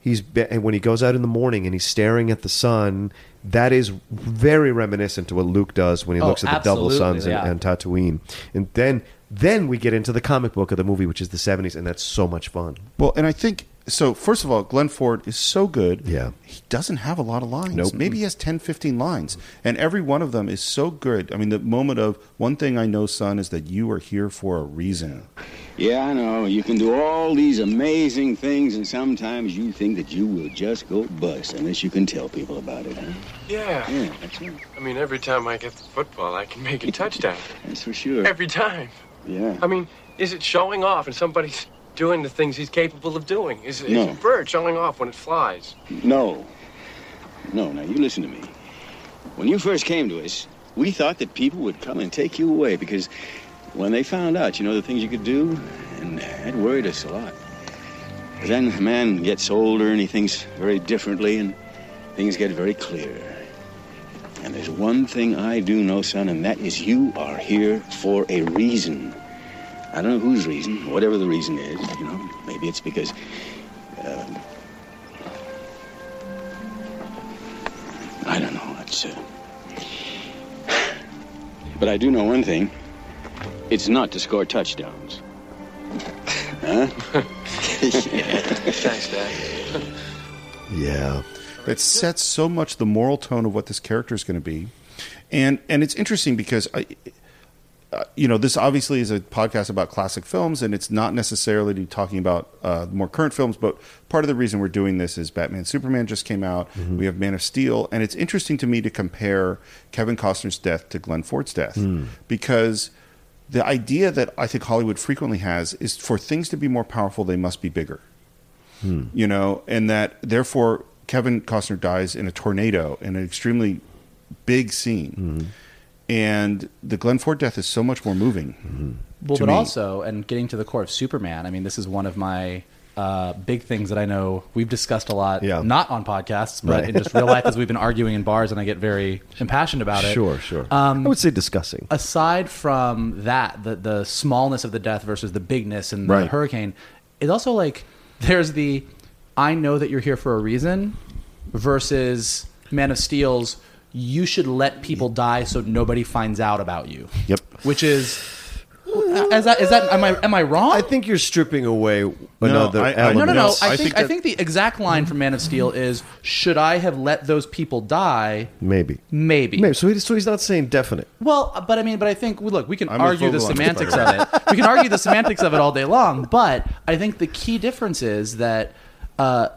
he's be- and when he goes out in the morning and he's staring at the sun, that is very reminiscent to what Luke does when he Oh, looks at the double suns and, yeah. and Tatooine, and then then we get into the comic book of the movie, which is the '70s, and that's so much fun. Well, and I think so. First of all, Glenn Ford is so good. Yeah. he doesn't have a lot of lines. Nope. Maybe he has 10, 15 lines, and every one of them is so good. I mean, the moment of one thing I know, son, is that you are here for a reason. Yeah, I know. You can do all these amazing things, and sometimes you think that you will just go bust unless you can tell people about it, huh? Yeah. Yeah, that's right. I mean, every time I get the football, I can make a touchdown. That's for sure. Every time. Yeah. I mean, is it showing off and somebody's doing the things he's capable of doing? Is, No. a bird showing off when it flies? No. No, now you listen to me. When you first came to us, we thought that people would come and take you away because when they found out, you know, the things you could do, and that worried us a lot. But then a man gets older and he thinks very differently and things get very clear. And there's one thing I do know, son, and that is you are here for a reason. I don't know whose reason, whatever the reason is, you know. Maybe it's because um, I don't know. It's, uh... But I do know one thing. It's not to score touchdowns. huh? Thanks, Dad. Yeah, It sets so much the moral tone of what this character is going to be, and and it's interesting because I. Uh, you know, this obviously is a podcast about classic films, and it's not necessarily talking about uh, more current films. But part of the reason we're doing this is Batman Superman just came out. We have Man of Steel, and it's interesting to me to compare Kevin Costner's death to Glenn Ford's death because the idea that I think Hollywood frequently has is for things to be more powerful, they must be bigger you know, and that therefore Kevin Costner dies in a tornado in an extremely big scene. And the Glenn Ford death is so much more moving. Well, to but me. also, and getting to the core of Superman, I mean, this is one of my uh, big things that I know we've discussed a lot, Yeah. not on podcasts, but Right. in just real life as we've been arguing in bars, and I get very impassioned about it. sure, sure. Um, I would say discussing. aside from that, the the smallness of the death versus the bigness and the Right. hurricane, it's also like there's the I know that you're here for a reason versus Man of Steel's you should let people die so nobody finds out about you. Yep. Which is is that is that am I am I wrong? I think you're stripping away another I- I- no, element. no, no. Yes, I, I think think I think the exact line from Man of Steel is should I have let those people die? Maybe. Maybe. Maybe. So, he, so he's not saying definite. Well, but I mean, but I think well, look, we can I'm argue the semantics of it. We can argue the semantics of it all day long. But I think the key difference is that uh,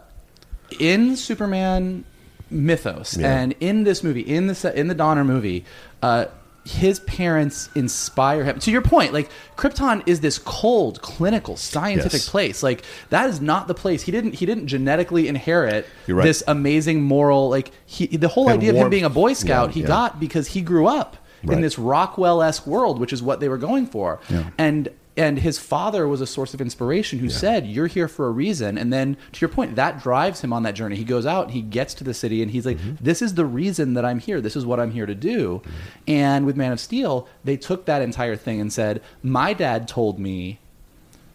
in Superman mythos Yeah. and in this movie, in the in the Donner movie, uh, his parents inspire him. To your point, like Krypton is this cold, clinical, scientific Yes. place. Like that is not the place. He didn't. He didn't genetically inherit right. this amazing moral. Like he, the whole And idea of him being a Boy Scout, Yeah, he yeah. got because he grew up Right. in this Rockwell esque world, which is what they were going for. And and his father was a source of inspiration who said, You're here for a reason. And then to your point, that drives him on that journey. He goes out, he gets to the city, and he's like, Mm-hmm. This is the reason that I'm here. This is what I'm here to do. And with Man of Steel, they took that entire thing and said, My dad told me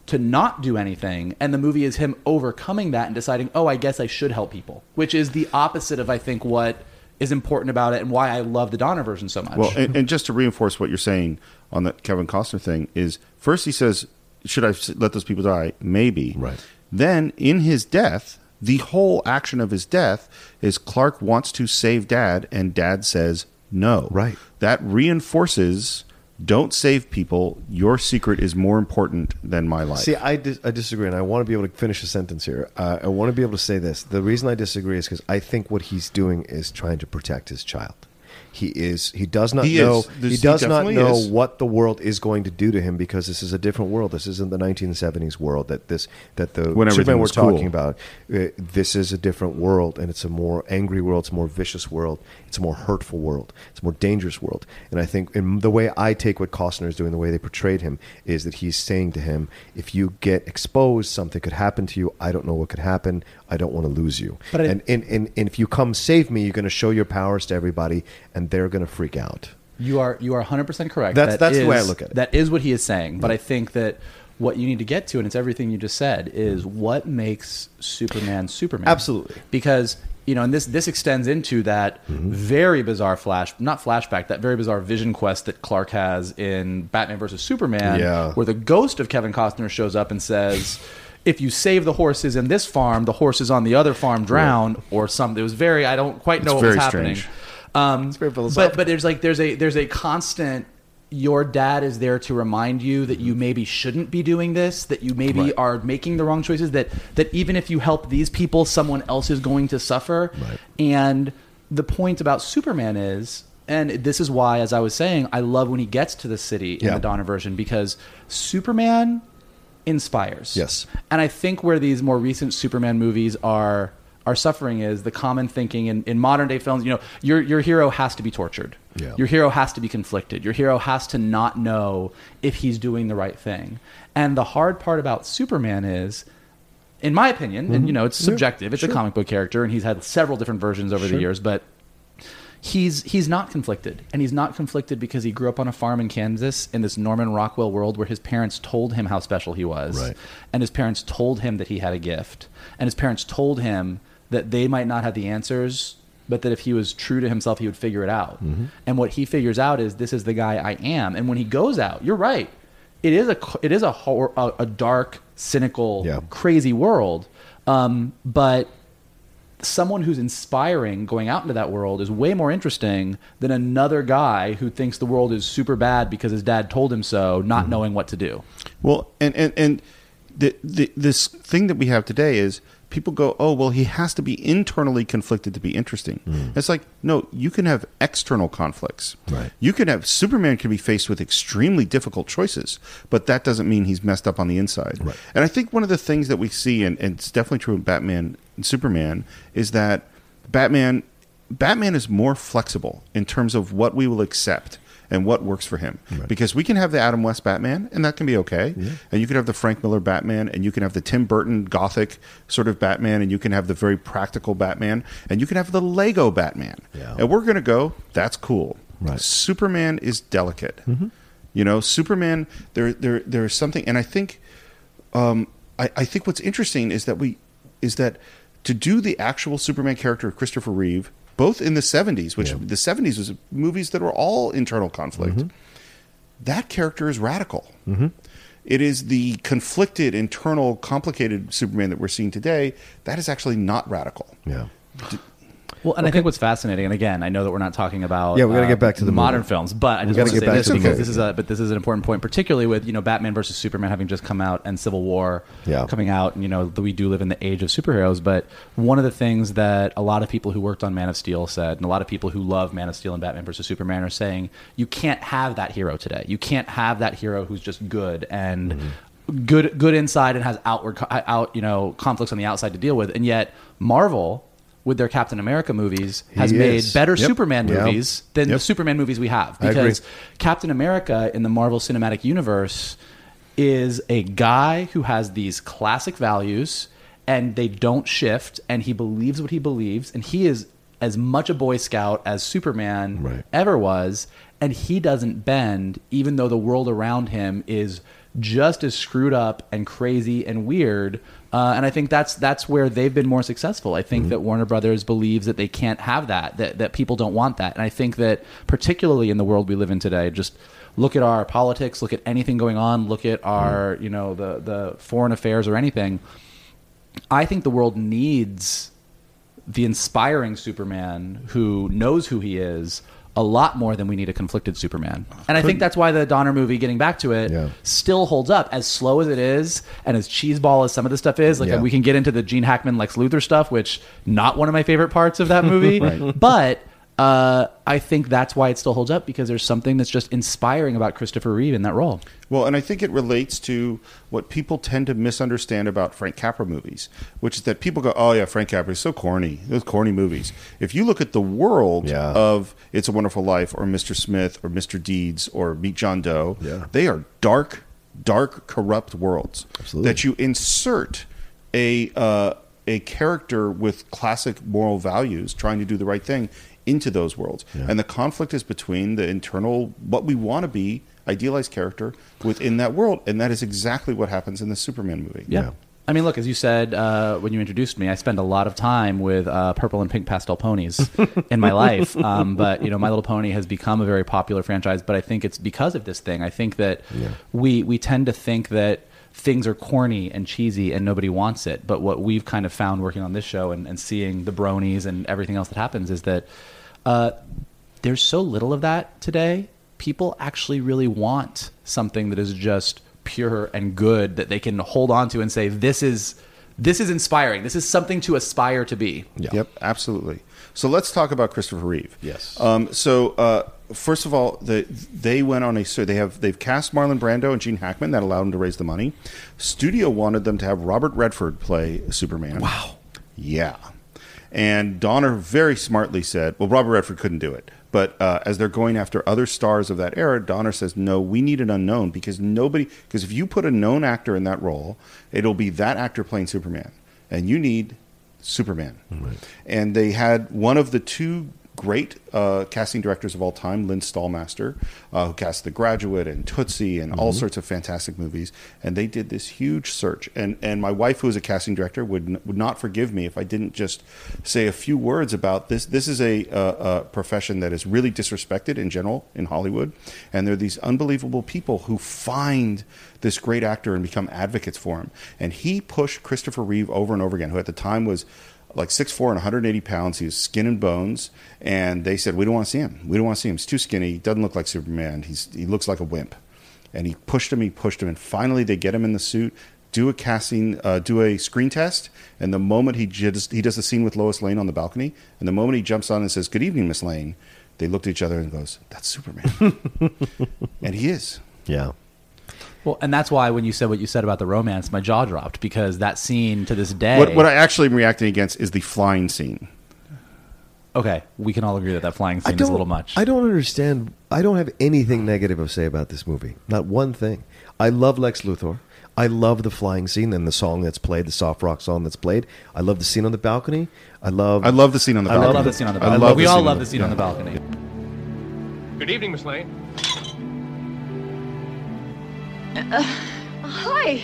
to not do anything and the movie is him overcoming that and deciding oh i guess i should help people which is the opposite of i think what is important about it and why i love the donner version so much Well, and, and just to reinforce what you're saying on the Kevin Costner thing is first he says, "Should I let those people die?" Maybe. Right. Then in his death, the whole action of his death is Clark wants to save Dad, and Dad says no. Right. That reinforces don't save people. Your secret is more important than my life. See, I, dis- I disagree, and I want to be able to finish a sentence here. Uh, I want to be able to say this. The reason I disagree is because I think what he's doing is trying to protect his child. He is. He does not He know. He There's- he does not know is. what the world is going to do to him because this is a different world. This isn't the 1970s world that this that the When Superman we're cool. talking about. Uh, this is a different world, and it's a more angry world. It's a more vicious world. It's a more hurtful world. It's a more dangerous world. And I think in the way I take what Costner is doing, the way they portrayed him, is that he's saying to him, if you get exposed, something could happen to you. I don't know what could happen. I don't want to lose you. But I- and, and, and, and if you come save me, you're going to show your powers to everybody, and they're going to freak out. You are you are 100 percent correct. That's- That that's the way I look at it. That is what he is saying. But I think that what you need to get to, and it's everything you just said, is what makes Superman Superman. Absolutely. Because you know, and this this extends into that Mm-hmm. very bizarre flash, not flashback, that very bizarre vision quest that Clark has in Batman versus Superman, Yeah. where the ghost of Kevin Costner shows up and says. If you save the horses in this farm, the horses on the other farm drown, or something. It was very. I don't quite know It's what was very happening. strange. Um, very but but there's like there's a there's a constant. Your dad is there to remind you that you maybe shouldn't be doing this. That you maybe Right. are making the wrong choices. That that even if you help these people, someone else is going to suffer. Right. And the point about Superman is, and this is why, as I was saying, I love when he gets to the city in Yeah. the Donner version because Superman inspires. Yes. And I think where these more recent Superman movies are are suffering is the common thinking in, in modern day films, you know, your your hero has to be tortured. Yeah. Your hero has to be conflicted. Your hero has to not know if he's doing the right thing. And the hard part about Superman is in my opinion, and mm-hmm. you know, it's subjective. It's a comic book character, and he's had several different versions over the years. But he's he's not conflicted, and he's not conflicted because he grew up on a farm in Kansas in this Norman Rockwell world where his parents told him how special he was, Right. and his parents told him that he had a gift, and his parents told him that they might not have the answers. But that if he was true to himself, he would figure it out. And what he figures out is this is the guy I am. And when he goes out, you're right. It is a it is a hor- a, a dark, cynical, Yeah. crazy world. Um, but someone who's inspiring going out into that world is way more interesting than another guy who thinks the world is super bad because his dad told him so, not Mm-hmm. knowing what to do. Well, and and and the, the this thing that we have today is people go, oh well, he has to be internally conflicted to be interesting. It's like no, you can have external conflicts. Mm. Right. You can have Superman can be faced with extremely difficult choices, but that doesn't mean he's messed up on the inside. Right. And I think one of the things that we see, and, and it's definitely true in Batman and Superman, is that Batman Batman is more flexible in terms of what we will accept and what works for him. Because we can have the Adam West Batman, and that can be okay. And you can have the Frank Miller Batman, and you can have the Tim Burton Gothic sort of Batman, and you can have the very practical Batman, and you can have the Lego Batman. Yeah. And we're going to go, that's cool. Right. Superman is delicate. You know, Superman, there, there, there's something, and I think um, I, I think what's interesting is that we is that to do the actual Superman character of Christopher Reeve, both in the '70s, which the '70s was movies that were all internal conflict. Mm-hmm. That character is radical. Mm-hmm. It is the conflicted, internal, complicated Superman that we're seeing today. That is actually not radical. Yeah. Well, and I think what's fascinating, and again, I know that we're not talking about Yeah, we gotta uh, get back to the modern movie. films, but I just want to get say back this to because movie. this is a but this is an important point, particularly with you know Batman versus Superman having just come out and Civil War Yeah. coming out. And, you know, we do live in the age of superheroes, but one of the things that a lot of people who worked on Man of Steel said, and a lot of people who love Man of Steel and Batman versus Superman are saying, you can't have that hero today. You can't have that hero who's just good and. Mm-hmm. Good, good inside, and has outward, out you know, conflicts on the outside to deal with, and yet Marvel, with their Captain America movies, has He made is. better Yep. Superman Yeah. movies than the Superman movies we have. Because Captain America in the Marvel Cinematic Universe is a guy who has these classic values and they don't shift and he believes what he believes and he is as much a boy scout as Superman Right. ever was and he doesn't bend even though the world around him is just as screwed up and crazy and weird uh, and I think that's that's where they've been more successful. I think that Warner Brothers believes that they can't have that, that that people don't want that, and I think that particularly in the world we live in today, just look at our politics, look at anything going on, look at our you know the the foreign affairs or anything. I think the world needs the inspiring Superman who knows who he is, a lot more than we need a conflicted Superman. And I think that's why the Donner movie, getting back to it, Yeah. still holds up. As slow as it is, and as cheeseball as some of the stuff is, like Yeah. we can get into the Gene Hackman Lex Luthor stuff, which not one of my favorite parts of that movie. But uh, I think that's why it still holds up because there's something that's just inspiring about Christopher Reeve in that role. Well, and I think it relates to what people tend to misunderstand about Frank Capra movies, which is that people go, "Oh yeah, Frank Capra is so corny. Those corny movies." If you look at the world Yeah. of It's a Wonderful Life or Mr. Smith or Mr. Deeds or Meet John Doe, Yeah. they are dark, dark, corrupt worlds Absolutely. that you insert a uh, a character with classic moral values trying to do the right thing into those worlds. And the conflict is between the internal what we want to be idealized character within that world, and that is exactly what happens in the Superman movie. Yeah. I mean, look, as you said uh, when you introduced me, I spend a lot of time with uh, purple and pink pastel ponies in my life. Um, but you know, My Little Pony has become a very popular franchise. But I think it's because of this thing. I think that we we tend to think that things are corny and cheesy and nobody wants it. But what we've kind of found working on this show and, and seeing the bronies and everything else that happens is that uh, there's so little of that today. People actually really want something that is just pure and good that they can hold on to and say, "This is this is inspiring. This is something to aspire to be." Yep, absolutely. So let's talk about Christopher Reeve. Yes. Um, so uh, first of all, the, they went on a so they have they've cast Marlon Brando and Gene Hackman that allowed them to raise the money. Studio wanted them to have Robert Redford play Superman. Wow. Yeah. And Donner very smartly said, "Well, Robert Redford couldn't do it." But uh, as they're going after other stars of that era, Donner says, "No, we need an unknown because nobody. Because if you put a known actor in that role, it'll be that actor playing Superman, and you need Superman." And they had one of the two great uh, casting directors of all time, Lynn Stalmaster, uh, who cast The Graduate and Tootsie and all sorts of fantastic movies. And they did this huge search. And and my wife, who is a casting director, would n- would not forgive me if I didn't just say a few words about this. This is a, uh, a profession that is really disrespected in general in Hollywood, and there are these unbelievable people who find this great actor and become advocates for him. And he pushed Christopher Reeve over and over again, who at the time was like 6'4 and 180 pounds. He was skin and bones. And they said, We don't want to see him. We don't want to see him. He's too skinny. He doesn't look like Superman. He's, he looks like a wimp. And he pushed him, he pushed him. And finally, they get him in the suit, do a casting, uh, do a screen test. And the moment he, just, he does the scene with Lois Lane on the balcony, and the moment he jumps on and says, Good evening, Miss Lane, they looked at each other and goes, That's Superman. and he is. Yeah. Well, and that's why when you said what you said about the romance, my jaw dropped because that scene to this day. What, what I actually am reacting against is the flying scene. okay, we can all agree that that flying I scene is don't, a little much. I don't understand. I don't have anything negative to say about this movie. Not one thing. I love Lex Luthor. I love the flying scene and the song that's played, the soft rock song that's played. I love the scene on the balcony. I love. I love the scene on the balcony. I balcony. love the scene on the I balcony. love we the all scene love the scene on the balcony. Good evening, Miss Lane. Hi.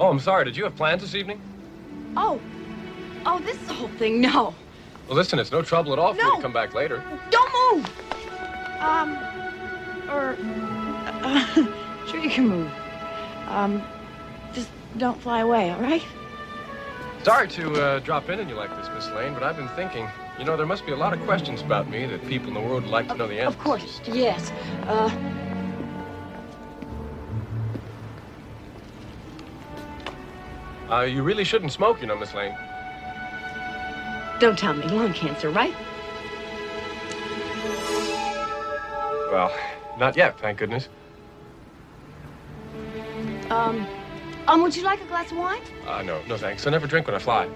Oh, I'm sorry. Did you have plans this evening? Oh. Oh, this whole thing. No. Well, listen, it's no trouble at all for you No. to come back later. Don't move. Um. Or. Uh, sure, you can move. Um. Just don't fly away, all right? Sorry to uh, drop in on you like this, Miss Lane, but I've been thinking. You know, there must be a lot of questions about me that people in the world would like to know the answers. Of course. Yes. Uh. Uh, you really shouldn't smoke, you know, Miss Lane. Don't tell me lung cancer, right? Well, not yet, thank goodness. Um. Um. Would you like a glass of wine? Uh, no, no thanks. I never drink when I fly.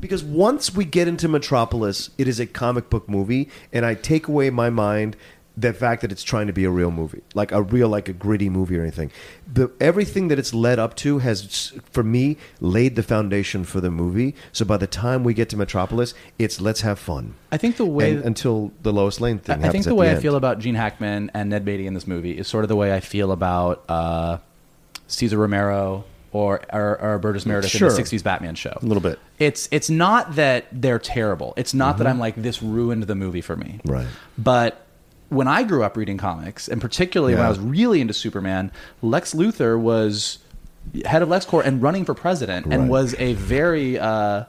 because once we get into Metropolis, it is a comic book movie, and I take away my mind the fact that it's trying to be a real movie, like a real, like a gritty movie or anything. The everything that it's led up to has, for me, laid the foundation for the movie. So by the time we get to Metropolis, it's let's have fun. I think the way And- until the Lois Lane thing. I- I think the way I end. feel about Gene Hackman and Ned Beatty in this movie is sort of the way I feel about uh, Cesar Romero or, or, or Burgess Meredith Sure. in the '60s Batman show. A little bit. It's it's not that they're terrible. It's not that I'm like this ruined the movie for me. Right. But when I grew up reading comics, and particularly when I was really into Superman, Lex Luthor was head of LexCorp and running for president, and was a very uh,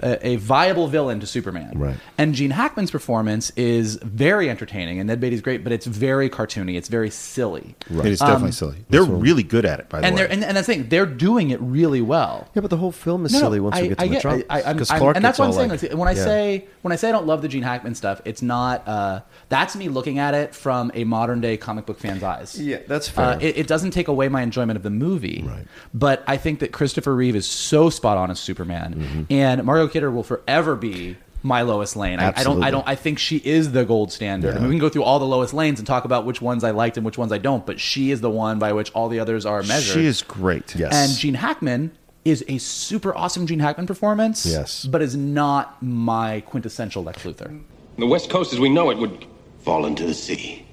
a, a viable villain to Superman. Right. And Gene Hackman's performance is very entertaining, and Ned Beatty's great, but it's very cartoony. It's very silly. It is definitely silly. They're really good at it, by the And way. they're and, and that's the thing, they're doing it really well. Yeah, but the whole film is No, no, silly once I, we get to I the drop. I, I'm- 'Cause I'm- Clark and that's gets what I'm saying. like- like, when I yeah. say when I say I don't love the Gene Hackman stuff, it's not. Uh, that's me looking at it from a modern day comic book fan's eyes. Yeah, that's fair. Uh, it, it doesn't take away my enjoyment of the movie, Right. but I think that Christopher Reeve is so spot on as Superman, Mm-hmm. and Margot Kidder will forever be my Lois Lane. I, I don't. I don't. I think she is the gold standard. I mean, we can go through all the Lois Lanes and talk about which ones I liked and which ones I don't, but she is the one by which all the others are measured. she is great. Yes. And Gene Hackman is a super awesome Gene Hackman performance. Yes. But is not my quintessential Lex Luthor. The West Coast, as we know it, would. fall into the sea.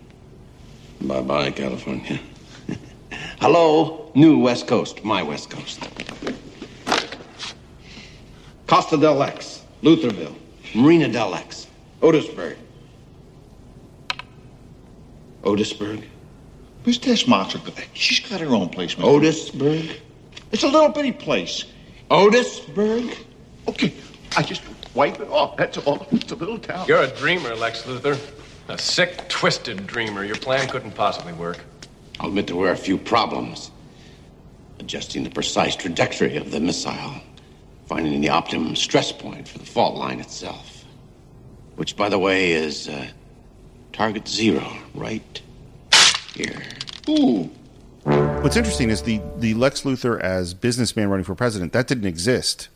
Bye bye, California. Hello, new West Coast, my West Coast. Costa del Lex, Luthorville, Marina del Lex, Otisburg. Otisburg? Where's Tess Marshall? She's got her own place, Mr. Otisburg? It's a little bitty place. Otisburg? Okay, I just wipe it off. That's all. It's a little town. You're a dreamer, Lex Luthor. A sick, twisted dreamer. Your plan couldn't possibly work. I'll admit there were a few problems. Adjusting the precise trajectory of the missile, finding the optimum stress point for the fault line itself. Which, by the way, is uh, target zero, right here. Ooh. What's interesting is the the Lex Luthor as businessman running for president that didn't exist.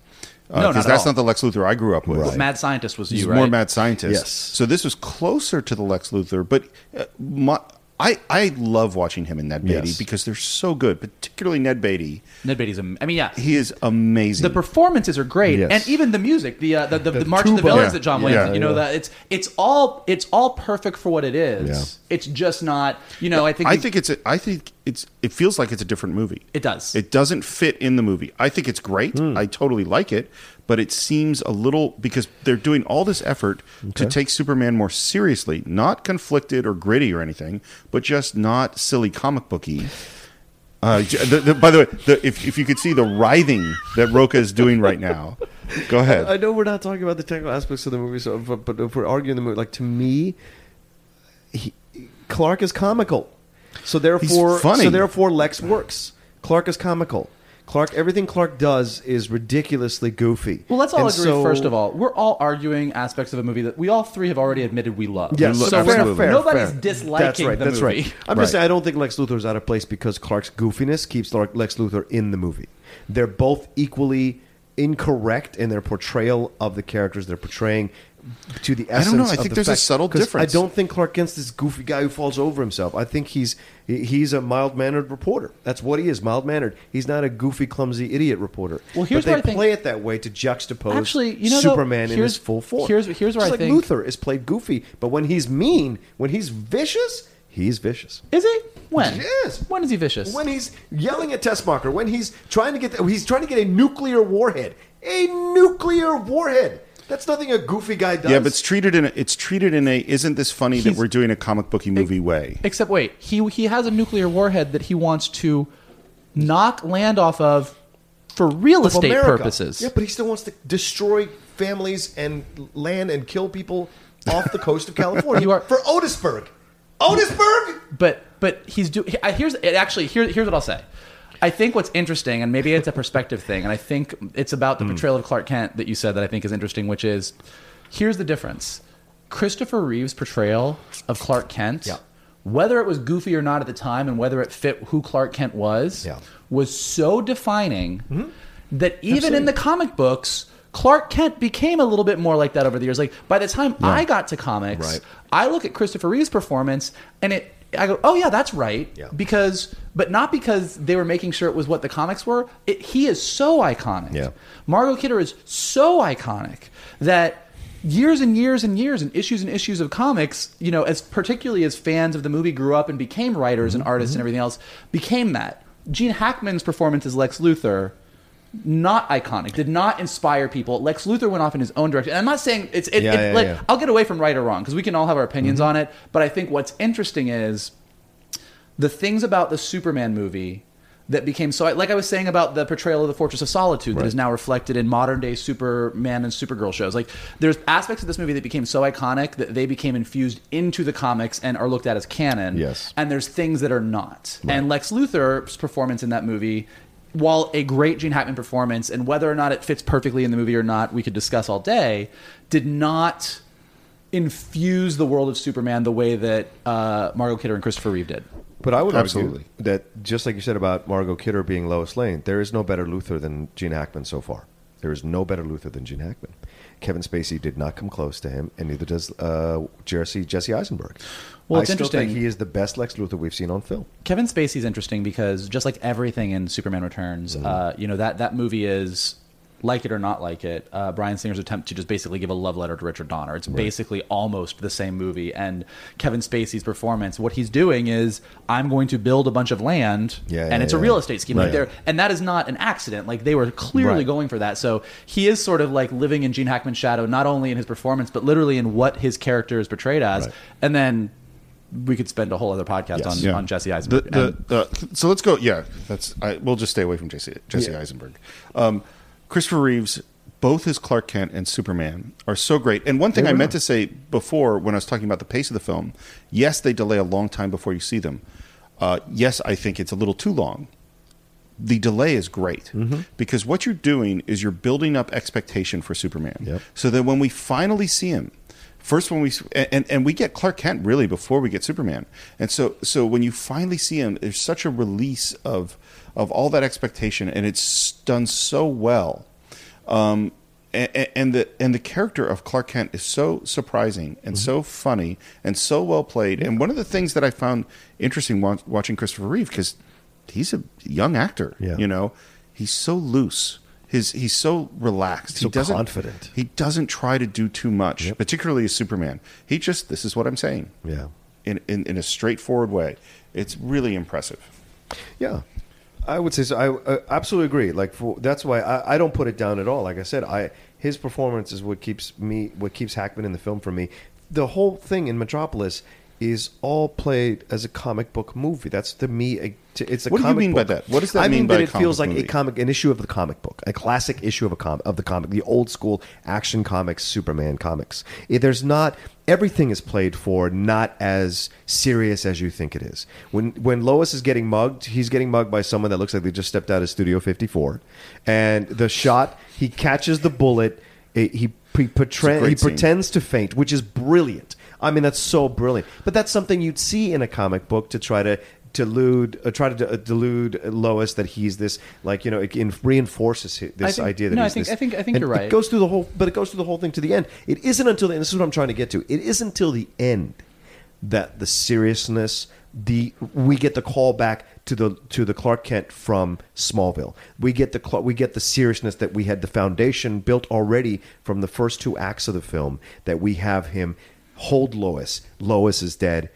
No, not because that's all. not the Lex Luthor I grew up with. Mad Scientist was He's you, more mad scientist. Yes. So this was closer to the Lex Luthor, but uh, my, I I love watching him and Ned Beatty Yes. because they're so good, particularly Ned Beatty. Ned Beatty's. am- I mean, yeah. He is amazing. the performances are great, Yes. and even the music, the uh, the, the, the, March of the. Villains Yeah. that John Yeah. Williams, you know, Yeah. that it's it's all it's all perfect for what it is. Yeah. It's just not, you know. I think I think it's a, I think it's it feels like it's a different movie. it does. It doesn't fit in the movie. I think it's great. Hmm. I totally like it, but it seems a little because they're doing all this effort to take Superman more seriously, not conflicted or gritty or anything, but just not silly comic booky. Uh, the, the, by the way, the, if, if you could see the writhing that Rocha is doing right now, go ahead. I know we're not talking about the technical aspects of the movie, so but, but if we're arguing the movie, like to me, he, Clark is comical, so therefore, funny. so therefore, Lex works. Clark is comical. Clark, everything Clark does is ridiculously goofy. well, let's all And agree. so- first of all, we're all arguing aspects of a movie that we all three have already admitted we love. Yes, so absolutely. fair, nobody's fair. disliking That's right. that's movie. right. I'm Right. just saying I don't think Lex Luthor's out of place because Clark's goofiness keeps Lex Luthor in the movie. They're both equally incorrect in their portrayal of the characters they're portraying to the essence. I don't know. I think the there's a subtle difference. I don't think Clark Kent's this goofy guy who falls over himself. I think he's he's a mild mannered reporter. That's what he is, mild mannered. He's not a goofy, clumsy idiot reporter. Well, here's but they what I think- play it that way to juxtapose Actually, you know, though, Superman in his full form. here's- here's where Just I like think- Luthor is played goofy, but when he's mean, when he's vicious, he's vicious. Is he? When? Yes. When is he vicious? When he's yelling at Teschmacher, when he's trying to get the, he's trying to get a nuclear warhead, a nuclear warhead. That's nothing a goofy guy does. yeah, but it's treated in a, it's treated in a isn't this funny that He's- we're doing a comic booky movie way. Except wait, he he has a nuclear warhead that he wants to knock land off of for real Of estate America. purposes. Yeah, but he still wants to destroy families and land and kill people off the coast of California. You are- for Otisburg. Otisburg. But but he's do I- here's it actually here here's what I'll say. I think what's interesting, and maybe it's a perspective thing, and I think it's about Hmm. the portrayal of Clark Kent that you said that I think is interesting, which is here's the difference. Christopher Reeve's portrayal of Clark Kent, Yeah. whether it was goofy or not at the time, and whether it fit who Clark Kent was, Yeah. Mm-hmm. was so defining that even in the comic books, Clark Kent became a little bit more like that over the years. Like by the time I got to comics, Right. I look at Christopher Reeve's performance and it I go, "Oh yeah, that's right." Yeah. Because but not because they were making sure it was what the comics were. It, he is so iconic. Yeah. Margot Kidder is so iconic that years and years and years and issues and issues of comics, you know, as particularly as fans of the movie grew up and became writers Mm-hmm. and artists and everything else, became that. Gene Hackman's performance as Lex Luthor not iconic, did not inspire people. Lex Luthor went off in his own direction. And I'm not saying it's. It, Yeah, it- yeah, like, yeah. Mm-hmm. I'll get away from right or wrong because we can all have our opinions on it. But I think what's interesting is the things about the Superman movie that became so like I was saying about the portrayal of the Fortress of Solitude that Right. is now reflected in modern day Superman and Supergirl shows. Like there's aspects of this movie that became so iconic that they became infused into the comics and are looked at as canon. Yes. And there's things that are not. And Lex Luthor's performance in that movie while a great Gene Hackman performance, and whether or not it fits perfectly in the movie or not, we could discuss all day, did not infuse the world of Superman the way that uh, Margot Kidder and Christopher Reeve did. But I would Absolutely. argue that just like you said about Margot Kidder being Lois Lane, there is no better Luthor than Gene Hackman so far. There is no better Luthor than Gene Hackman. Kevin Spacey did not come close to him, and neither does uh, Jesse Jesse Eisenberg. Well, I it's still think interesting. he is the best Lex Luthor we've seen on film. Kevin Spacey's interesting because just like everything in Superman Returns, uh, you know that that movie is like it or not like it. Uh, Bryan Singer's attempt to just basically give a love letter to Richard Donner. It's basically almost the same movie. And Kevin Spacey's performance, what he's doing is, I'm going to build a bunch of land, Yeah, and yeah, it's a yeah. real estate scheme. Like there, and that is not an accident. Like they were clearly Right. going for that. So he is sort of like living in Gene Hackman's shadow, not only in his performance, but literally in what his character is portrayed as. Right. And then. We could spend a whole other podcast Yes. on, Yeah. on Jesse Eisenberg. the, the, so let's go. Yeah, that's. I, we'll just stay away from Jesse Jesse Yeah. Eisenberg. Um, Christopher Reeves, both his Clark Kent and Superman are so great. And one thing I meant to say before when I was talking about the pace of the film, yes, they delay a long time before you see them. Uh, yes, I think it's a little too long. The delay is great Mm-hmm. because what you're doing is you're building up expectation for Superman. Yep. So that when we finally see him, first when we and, and we get Clark Kent really before we get Superman, and so so when you finally see him, there's such a release of of all that expectation, and it's done so well. Um, and, and the and the character of Clark Kent is so surprising and so funny and so well played. And one of the things that I found interesting watching Christopher Reeve because he's a young actor, Yeah. you know, he's so loose. His he's so relaxed. So he doesn't confident. He doesn't try to do too much, Yep. particularly as Superman. He just this is what I'm saying Yeah. in in, in a straightforward way. It's really impressive. Yeah, I would say so. I uh, absolutely agree. Like for, that's why I, I don't put it down at all. Like I said, I his performance is what keeps me, what keeps Hackman in the film for me. The whole thing in Metropolis is all played as a comic book movie. That's to me, a, to- it's a. Comic What do you mean by that? What does that I mean mean that it feels like movie? a comic, an issue of the comic book, a classic issue of a com- of the comic, the old school action comics, Superman comics. It, there's not everything is played for not as serious as you think it is. When when Lois is getting mugged, he's getting mugged by someone that looks like they just stepped out of Studio 54, and the shot he catches the bullet. It, he he, great he pretends to faint, which is brilliant. I mean, that's so brilliant. But that's something you'd see in a comic book to try to delude, uh, try to uh, delude Lois that he's this, like you know, it in- reinforces hi- this think- idea that no, I he's think- this. I think- I think and you're right. It goes through the whole, but it goes through the whole thing to the end. It isn't until, the, and this is what I'm trying to get to. It isn't until the end that the seriousness, the we get the call back to the to the Clark Kent from Smallville. We get the we get the seriousness that we had the foundation built already from the first two acts of the film. That we have him hold Lois. Lois is dead.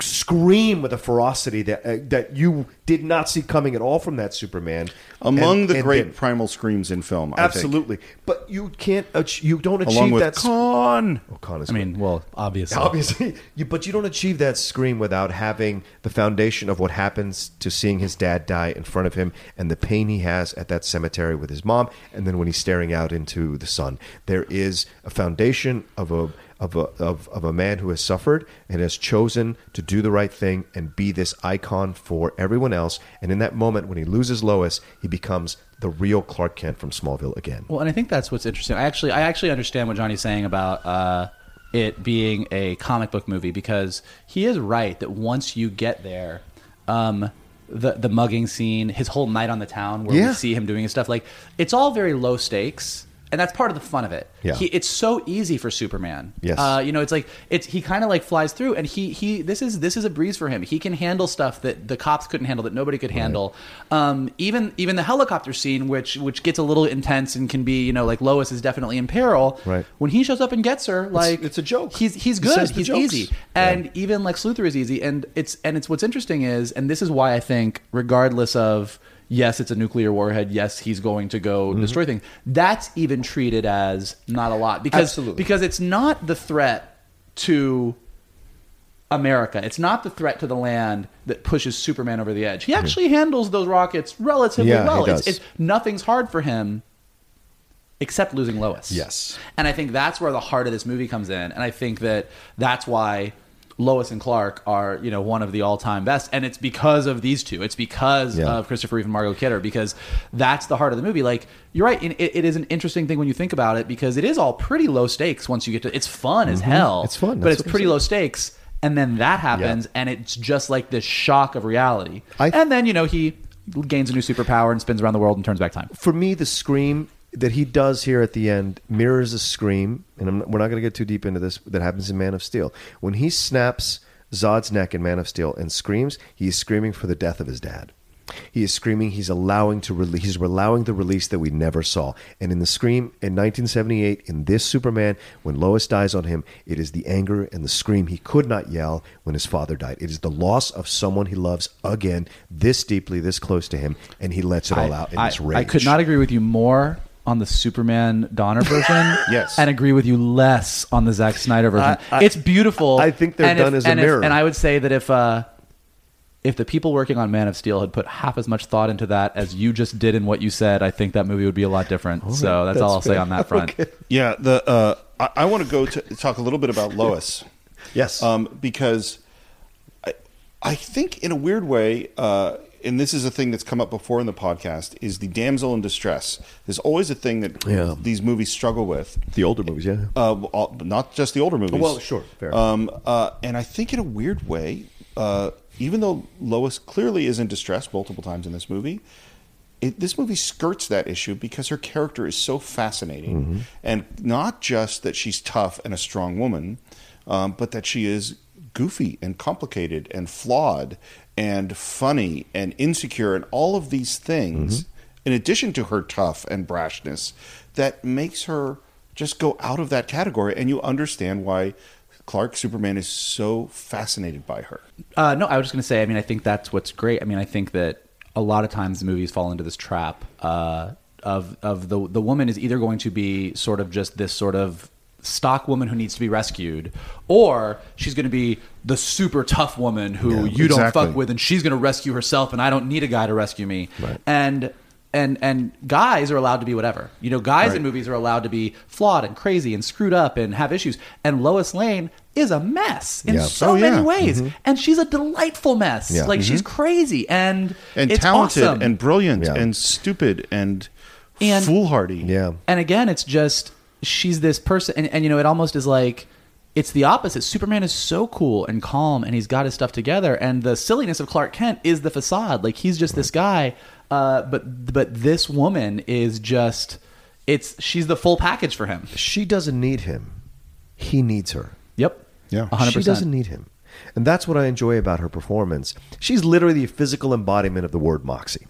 Scream with a ferocity that uh, that you did not see coming at all from that Superman. Among And- the and great then- primal screams in film, I think. absolutely. But you can't. ach- You don't achieve Along with that. s- Khan. Oh, Khan is I mean, well, obviously. obviously, you, but you don't achieve that scream without having the foundation of what happens to seeing his dad die in front of him and the pain he has at that cemetery with his mom, and then when he's staring out into the sun. There is a foundation of a of a of, of a man who has suffered and has chosen to do the right thing and be this icon for everyone else. And in that moment, when he loses Lois, he becomes the real Clark Kent from Smallville again. Well, and I think that's what's interesting. I actually, I actually understand what Johnny's saying about uh, it being a comic book movie because he is right that once you get there, um, the the mugging scene, his whole night on the town where Yeah. we see him doing his stuff, like it's all very low stakes. And that's part of the fun of it. Yeah. He, it's so easy for Superman. Yes. Uh, you know, it's like it's he kind of like flies through, and he he this is this is a breeze for him. He can handle stuff that the cops couldn't handle, that nobody could handle. Um, even even the helicopter scene, which which gets a little intense and can be, you know, like Lois is definitely in peril. Right. When he shows up and gets her, like it's a joke. He's he's good. the He's easy, and even Lex Luthor is easy. And it's and it's what's interesting is, and this is why I think, regardless of yes, it's a nuclear warhead. Yes, he's going to go Mm-hmm. destroy things. That's even treated as not a lot because Absolutely. because it's not the threat to America. It's not the threat to the land that pushes Superman over the edge. He actually handles those rockets relatively Yeah, well. It's, it's nothing's hard for him except losing Lois. Yes. And I think that's where the heart of this movie comes in. And I think that that's why Lois and Clark are, you know, one of the all-time best. And it's because of these two. It's because Yeah. of Christopher Reeve and Margot Kidder because that's the heart of the movie. Like you're right, it, it is an interesting thing when you think about it because it is all pretty low stakes once you get to. It's fun as hell. Mm-hmm. It's fun. but it's pretty low stakes. And then that happens, and it's just like this shock of reality. I- and then you know he gains a new superpower and spins around the world and turns back time. for me, the scream that he does here at the end mirrors a scream, and I'm, we're not going to get too deep into this. That happens in Man of Steel when he snaps Zod's neck in Man of Steel and screams. He is screaming for the death of his dad. He is screaming. He's allowing to release. He's allowing the release that we never saw. And in the scream in 1978, in this Superman, when Lois dies on him, it is the anger and the scream he could not yell when his father died. It is the loss of someone he loves again, this deeply, this close to him, and he lets it all out in I, this rage. I could not agree with you more on the Superman Donner version. Yes. and agree with you less on the Zack Snyder version. I- I- it's beautiful. I think they're and done if, as a and if- mirror. and I would say that if uh, if the people working on Man of Steel had put half as much thought into that as you just did in what you said, I think that movie would be a lot different. so that's, all I'll that's say on that front. Okay. Yeah, the uh, I, I want to go to talk a little bit about Lois. Yes. um, because I, I think in a weird way, uh, and this is a thing that's come up before in the podcast, is the damsel in distress. There's always a thing that Yeah. these movies struggle with. the older movies, yeah. Uh, all- not just the older movies. Well, sure, fair. Um, uh, and I think in a weird way, uh, even though Lois clearly is in distress multiple times in this movie, it, this movie skirts that issue because her character is so fascinating, Mm-hmm. and not just that she's tough and a strong woman, um, but that she is goofy and complicated and flawed and funny and insecure and all of these things, Mm-hmm. in addition to her tough and brashness, that makes her just go out of that category, and you understand why. Clark Superman is so fascinated by her. Uh, no, I was just going to say. I mean, I think that's what's great. I mean, I think that a lot of times movies fall into this trap uh, of of the the woman is either going to be sort of just this sort of stock woman who needs to be rescued, or she's going to be the super tough woman who Yeah, you don't fuck with, and she's going to rescue herself, and I don't need a guy to rescue me. And and and guys are allowed to be whatever. You know, guys in movies are allowed to be flawed and crazy and screwed up and have issues. And Lois Lane is a mess in so Oh, many yeah. ways, mm-hmm. and she's a delightful mess. Yeah. Like she's mm-hmm. crazy and and it's talented awesome. and brilliant and stupid and, And- foolhardy. yeah. And again, it's just she's this person, and, and you know, it almost is like it's the opposite. Superman is so cool and calm, and he's got his stuff together, and the silliness of Clark Kent is the facade. Like he's just this guy, uh, but but this woman is just it's she's the full package for him. She doesn't need him. He needs her. Yep. Yeah. hundred She doesn't need him. And that's what I enjoy about her performance. She's literally the physical embodiment of the word moxie.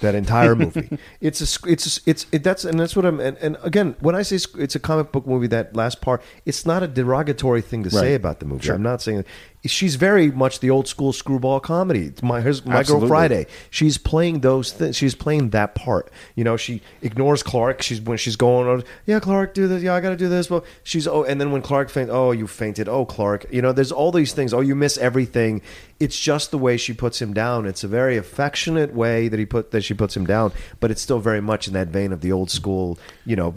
That entire movie. it's a it's a, it's it, that's and that's what I'm and, and again when I say it's a comic book movie that last part it's not a derogatory thing to say about the movie. Sure. I'm not saying she's very much the old school screwball comedy. It's my here's my Absolutely. girl Friday. She's playing those things. She's playing that part. You know, she ignores Clark. She's when she's going on. Yeah, Clark, do this. Yeah, I got to do this. Well, she's oh, and then when Clark faints, oh, you fainted. Oh, Clark. You know, there's all these things. Oh, you miss everything. It's just the way she puts him down. It's a very affectionate way that he put that she puts him down, but it's still very much in that vein of the old school. You know.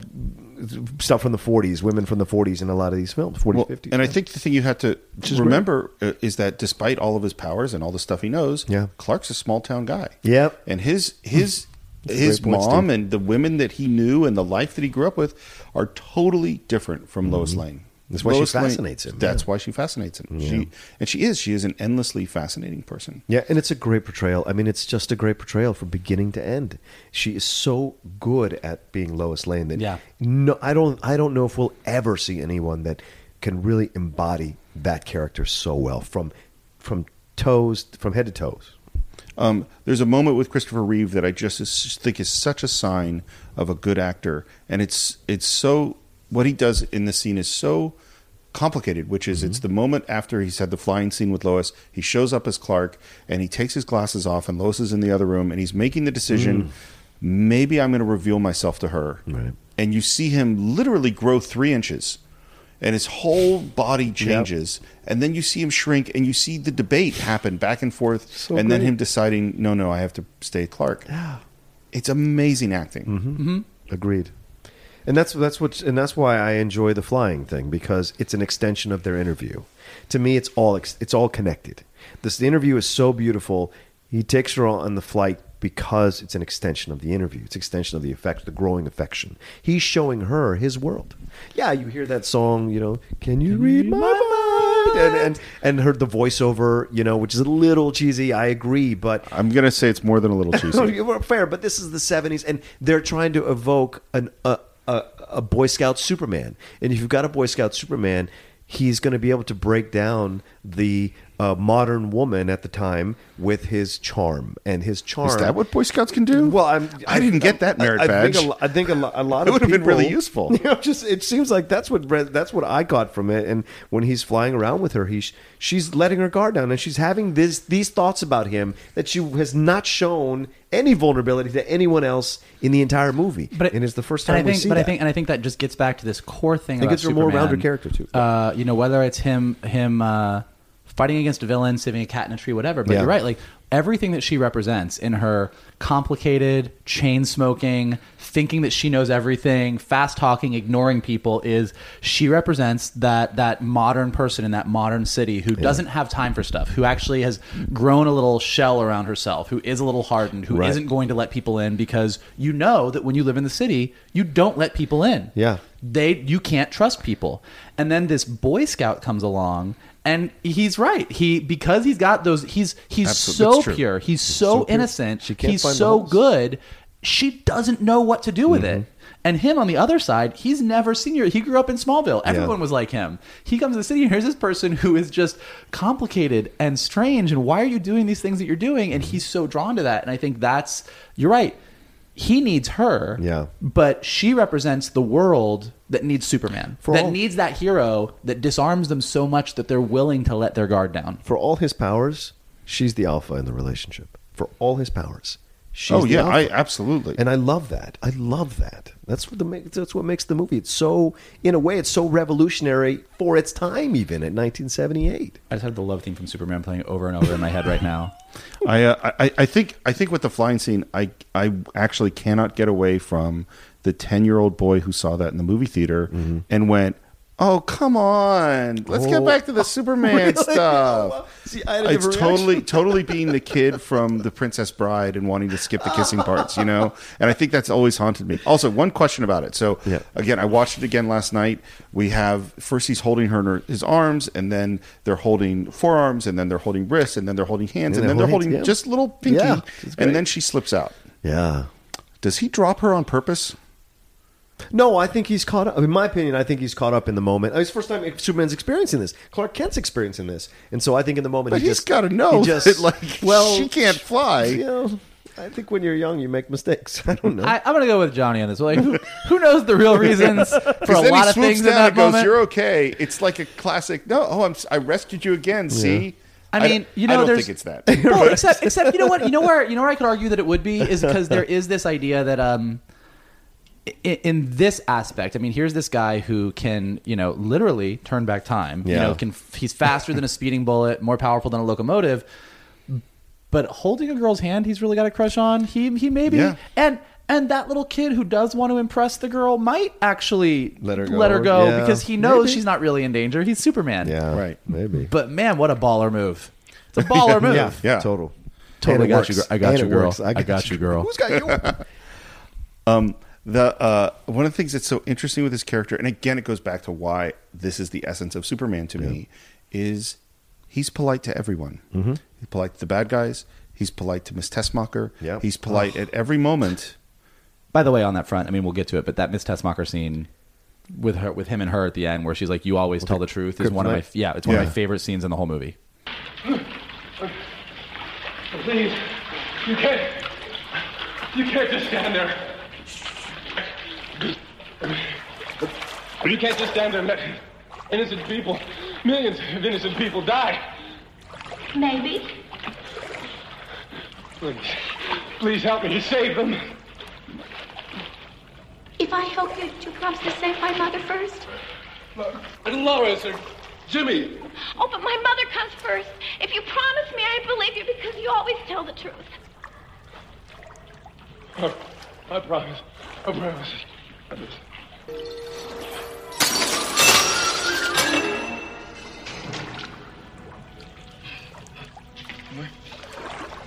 Stuff from the 40s, women from the 40s in a lot of these films, 40s, Well, 50s. and I think the thing you have to is remember uh, is that despite all of his powers and all the stuff he knows, Yeah. Clark's a small town guy. Yep. and his his his mom and the women that he knew and the life that he grew up with are totally different from Lois Lane. That's why she Lane- fascinates him, That's yeah. why she fascinates him. She and she is. She is an endlessly fascinating person. Yeah, and it's a great portrayal. I mean, it's just a great portrayal from beginning to end. She is so good at being Lois Lane that Yeah. no, I don't, I don't know if we'll ever see anyone that can really embody that character so well from from toes from head to toes. Um, there's a moment with Christopher Reeve that I just think is such a sign of a good actor, and it's it's so what he does in the scene is so complicated. Which is, it's mm-hmm. the moment after he's had the flying scene with Lois. He shows up as Clark, and he takes his glasses off, and Lois is in the other room, and he's making the decision. Mm. Maybe I'm going to reveal myself to her, Right. and you see him literally grow three inches and his whole body changes, and then you see him shrink, and you see the debate happen back and forth, So and then him deciding, no, no, I have to stay Clark. Yeah, it's amazing acting. Mm-hmm. mm-hmm. Agreed. And that's that's what and that's why I enjoy the flying thing because it's an extension of their interview. To me, it's all it's all connected. This the interview is so beautiful. He takes her on the flight because it's an extension of the interview. It's an extension of the effect, the growing affection. He's showing her his world. Yeah, you hear that song, you know, "Can you read my mind?" And and and heard the voiceover, you know, which is a little cheesy. I agree, but I'm gonna say it's more than a little cheesy. Fair, but this is the '70s, and they're trying to evoke an, a, a a Boy Scout Superman. And if you've got a Boy Scout Superman, he's going to be able to break down the uh, modern woman at the time with his charm and his charm. Is that what Boy Scouts can do? Well, I'm, I didn't get that merit I, I badge. Think a, lo- I think a, lo- a lot It of would have been really useful. You know, just it seems like that's what that's what I got from it. And when he's flying around with her, he's she's letting her guard down, and she's having this these thoughts about him that she has not shown any vulnerability to anyone else in the entire movie. But and it's the first time I we think, see but that. I think, and I think that just gets back to this core thing. It about gives her a more rounded character, too. Uh, you know, whether it's him, him uh, fighting against a villain, saving a cat in a tree, whatever. But Yeah. you're right. Like everything that she represents in her complicated, chain smoking, thinking that she knows everything, fast talking, ignoring people, is she represents that that modern person in that modern city who doesn't have time for stuff, who actually has grown a little shell around herself, who is a little hardened, who Right. not going to let people in because you know that when you live in the city, you don't let people in Yeah. they you can't trust people and then this boy scout comes along and he's right. He because he's got those he's he's Absolute- so pure. He's so, so pure. innocent. She can't he's find so good. She doesn't know what to do with Mm-hmm. it and him on the other side he's never seen your he grew up in smallville. Everyone was like him. He comes to the city and here's this person who is just complicated and strange and why are you doing these things that you're doing? And he's so drawn to that. And i think that's you're right he needs her Yeah. but she represents the world that needs Superman, For that all- needs that hero that disarms them so much that they're willing to let their guard down. for all his powers, she's the alpha in the relationship. For all his powers, she's oh yeah. I absolutely. and I love that. I love that. That's what the that's what makes the movie. It's so, in a way, it's so revolutionary for its time, even at 1978. I just had the love theme from Superman playing over and over in my head right now. I, uh, I I think I think with the flying scene, I I actually cannot get away from the ten year old boy who saw that in the movie theater and went, "Oh come on, let's Oh. get back to the Superman Really? stuff." See, I had a It's totally totally being the kid from the Princess Bride and wanting to skip the kissing parts, you know. And I think that's always haunted me. Also, one question about it. So Yeah. again, I watched it again last night. We have first he's holding her in her, his arms, and then they're holding forearms, and then they're holding wrists, and then they're holding hands, And and then they're they're holding holding- just little pinky, Yeah, and then she slips out. Yeah. Does he drop her on purpose? No, I think he's caught up. In my opinion, I think he's caught up in the moment. It's the first time Superman's experiencing this. Clark Kent's experiencing this, and so I think in the moment But he he's just got to know He just that, like, well, she can't fly. You know, I think when you're young, you make mistakes. I don't know. I, I'm going to go with Johnny on this. Like, who, who knows the real reasons for a then lot he of swoops things in that and goes, moment? "You're okay." It's like a classic. No, oh, I'm. s- I rescued you again. See. I don't- mean, you know, I don't there's- think it's that. well, except, except you know what? You know where you know where I could argue that it would be is because there is this idea that um, in, in this aspect, I mean, here's this guy who can you know literally turn back time. You know, can he's faster than a speeding bullet, more powerful than a locomotive. But holding a girl's hand, he's really got a crush on. He he maybe Yeah. and. And that little kid who does want to impress the girl might actually Let her let her go. go Yeah. because he knows Maybe. she's not really in danger. He's Superman. yeah, Right. maybe. But man, what a baller move! It's a baller move. yeah, Yeah. total. Totally got you. works. gir- I got And you, it girl. works. I got you, girl. Who's got you? Um, the uh, one of the things that's so interesting with this character, and again, it goes back to why this is the essence of Superman to me, is he's polite to everyone. Mm-hmm. He's polite to the bad guys. He's polite to Miss Teschmacher. Yeah. He's polite at every moment. By the way, on that front, I mean, we'll get to it, but that Miss Teschmacher scene with her, with him and her at the end, where she's like, "You always tell the truth," is one of my yeah, it's one of my favorite scenes in the whole movie. Please, you can't. You can't just stand there. You can't just stand there and let innocent people, millions of innocent people die. Maybe. Please, please help me. To save them. If I help you, you promise to save my mother first? Little Lois or Jimmy. Oh, but my mother comes first. If you promise me, I believe you because you always tell the truth. Oh, I promise. I promise. I promise. Why,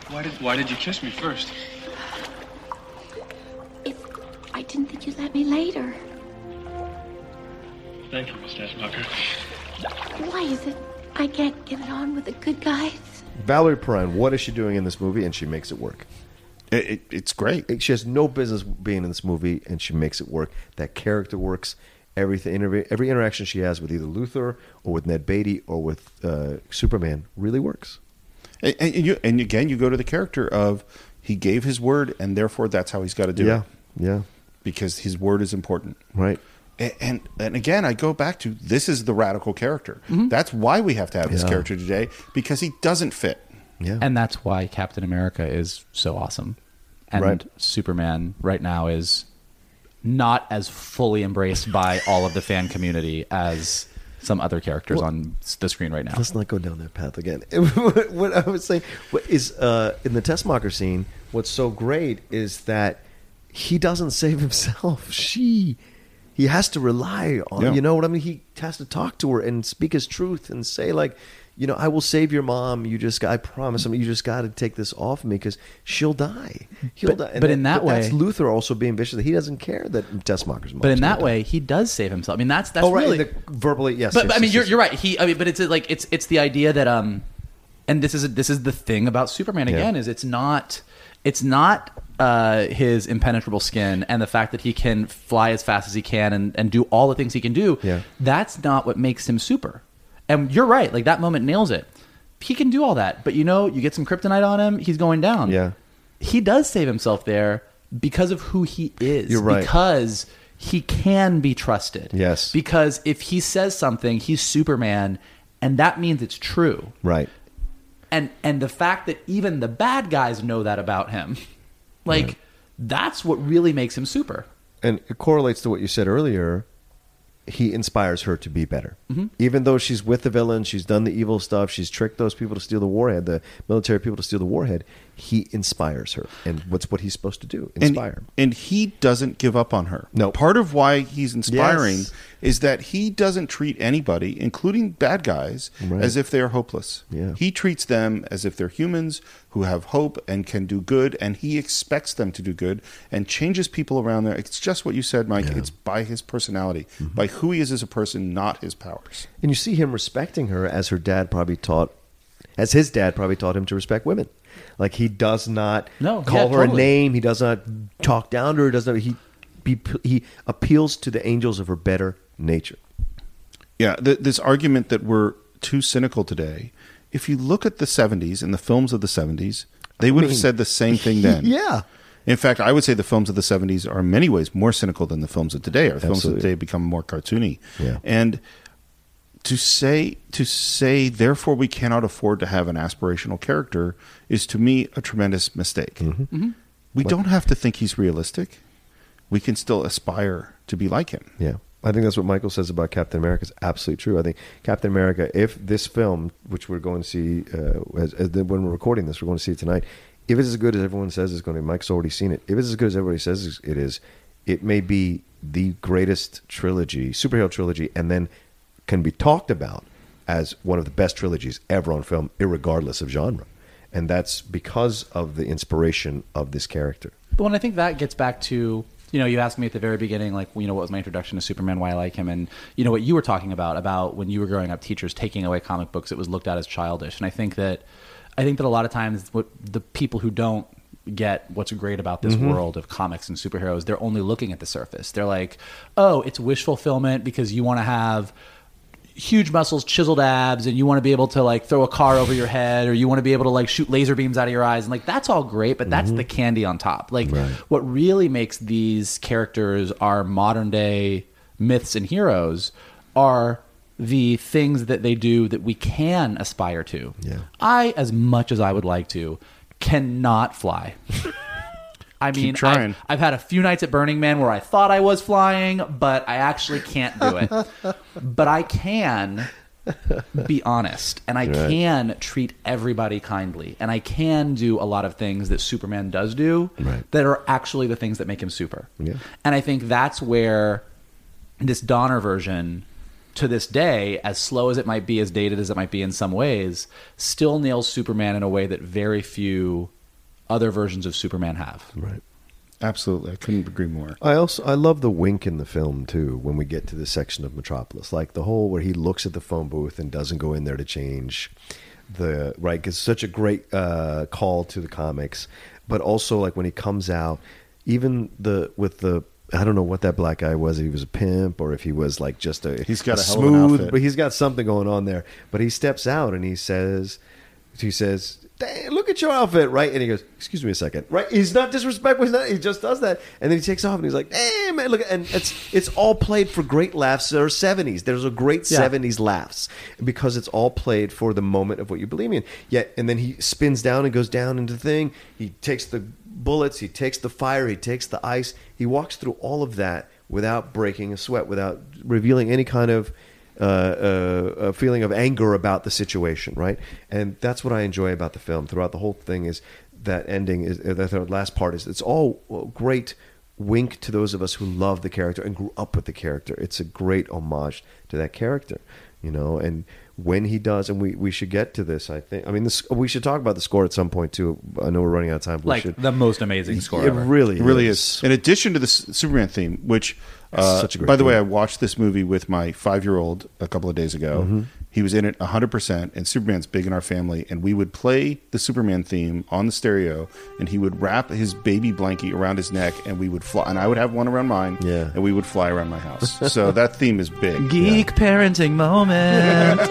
why did why did you kiss me first? If I didn't think you'd let me later. Thank you, Miss Teschmacher. Why is it I can't get it on with the good guys? Valerie Perrine, what is she doing in this movie? And she makes it work. It, it, it's great. She has no business being in this movie, and she makes it work. That character works. Everything, every, every interaction she has with either Luthor or with Ned Beatty or with uh, Superman really works. And, and you, and again, you go to the character of he gave his word, and therefore that's how he's got to do Yeah, it. yeah, because his word is important. right. And, and and again, I go back to this is the radical character. That's why we have to have this character today because he doesn't fit. Yeah, And that's why Captain America is so awesome. And Right. Superman right now is not as fully embraced by all of the fan community as some other characters Well- on the screen right now. Let's not go down that path again. what, what I was saying what is uh, in the Teschmacher scene. What's so great is that he doesn't save himself. She, he has to rely on. Yeah. You know what I mean? He has to talk to her and speak his truth and say like, you know, I will save your mom. You just, I promise. I mean, you just got to take this off me because she'll die. He'll But- die. And but in that that's way- that's Luthor also being vicious. He doesn't care that Teschmacher's mom. But in that way, he does save himself. I mean, that's that's oh, right. really the, verbally, yes. but, yes, but I mean, yes, you're, yes. you're right. He, I mean, but it's like it's it's the idea that um, and this is this is the thing about Superman Yeah. again is it's not it's not uh his impenetrable skin and the fact that he can fly as fast as he can and and do all the things he can do. Yeah. That's not what makes him super. And you're right. Like that moment nails it. He can do all that, but you know, you get some kryptonite on him, he's going down. Yeah. He does save himself there because of who he is. You're right. Because he can be trusted. Yes. Because if he says something, he's Superman, and that means it's true. Right. And and the fact that even the bad guys know that about him, like that's what really makes him super. and it correlates to what you said earlier. He inspires her to be better, Mhm. even though she's with the villain. She's done the evil stuff. She's tricked those people to steal the warhead, the military people to steal the warhead. He inspires her, and what's what he's supposed to do? Inspire. And, and he doesn't give up on her. No. Part of why he's inspiring Yes. Is that he doesn't treat anybody, including bad guys, Right. as if they're hopeless. Yeah. He treats them as if they're humans who have hope and can do good, and he expects them to do good and changes people around there. It's just what you said, Mike. It's by his personality, Mm-hmm. by who he is as a person, not his powers. And you see him respecting her as her dad probably taught, as his dad probably taught him to respect women. Like he does not No, call yeah, her totally. a name. He does not talk down to her. Does not he? Be, he appeals to the angels of her better nature. Yeah, th- this argument that we're too cynical today. If you look at the 70s and the films of the 70s, they would mean, have said the same thing then. Yeah. In fact, I would say the films of the 70s are in many ways more cynical than the films of today. Our films of Absolutely. today become more cartoony. Yeah. And to say to say therefore we cannot afford to have an aspirational character is to me a tremendous mistake. Mm-hmm. We don't have to think he's realistic. We can still aspire to be like him. Yeah. I think that's what Michael says about Captain America is absolutely true. I think Captain America, if this film, which we're going to see uh, as, as the, when we're recording this, we're going to see it tonight. If it's as good as everyone says it's going to be, Mike's already seen it. If it's as good as everybody says it is, it may be the greatest trilogy, superhero trilogy, and then can be talked about as one of the best trilogies ever on film, irregardless of genre. And that's because of the inspiration of this character. But when I think that gets back to, you know, you asked me at the very beginning, like, you know, what was my introduction to Superman, why I like him, and you know what you were talking about about when you were growing up, teachers taking away comic books, it was looked at as childish, and I think that, I think that a lot of times, what the people who don't get what's great about this Mhm. world of comics and superheroes, they're only looking at the surface. They're like, oh, it's wish fulfillment because you want to have huge muscles, chiseled abs, and you want to be able to like throw a car over your head, or you want to be able to like shoot laser beams out of your eyes, and like that's all great, but that's mm-hmm. the candy on top. Like what really makes these characters our modern day myths and heroes are the things that they do that we can aspire to. Yeah. I, as much as I would like to, cannot fly. I Keep mean, trying. I, I've had a few nights at Burning Man where I thought I was flying, but I actually can't do it. but I can be honest, and I Right. can treat everybody kindly, and I can do a lot of things that Superman does do Right. that are actually the things that make him super. Yeah. And I think that's where this Donner version, to this day, as slow as it might be, as dated as it might be in some ways, still nails Superman in a way that very few other versions of Superman have. Right. Absolutely, I couldn't agree more. I also I love the wink in the film too when we get to the section of Metropolis, like the whole where he looks at the phone booth and doesn't go in there to change the right. It's such a great uh, call to the comics, but also like when he comes out, even the with the. I don't know what that black guy was. If he was a pimp or if he was like just a He's got a hell of an smooth, but he's got something going on there. But he steps out and he says, he says, "Dang, look at your outfit, right?" And he goes, "Excuse me a second, right?" He's not disrespectful. He's not. He just does that, and then he takes off and he's like, "Hey, man, look!" And it's it's all played for great laughs. There are seventies. There's a great Yeah. seventies laughs because it's all played for the moment of what you believe in. Yet, and then he spins down and goes down into the thing. He takes the bullets. He takes the fire. He takes the ice. He walks through all of that without breaking a sweat, without revealing any kind of uh, uh, a feeling of anger about the situation, right? And that's what I enjoy about the film. Throughout the whole thing is that ending is uh, the third- last part is it's all a great wink to those of us who love the character and grew up with the character. It's a great homage to that character, you know. And when he does, and we, we should get to this. I think. I mean, this we should talk about the score at some point too. I know we're running out of time. But we Like should. the most amazing score It ever. really, It really is. In addition to the Superman theme, which, uh, Such a great by the way. I watched this movie with my five year old a couple of days ago. Mm-hmm. He was in it 100%, and Superman's big in our family. And we would play the Superman theme on the stereo, and he would wrap his baby blankie around his neck, and we would fly. And I would have one around mine, Yeah. and we would fly around my house. so that theme is big. Geek parenting moment.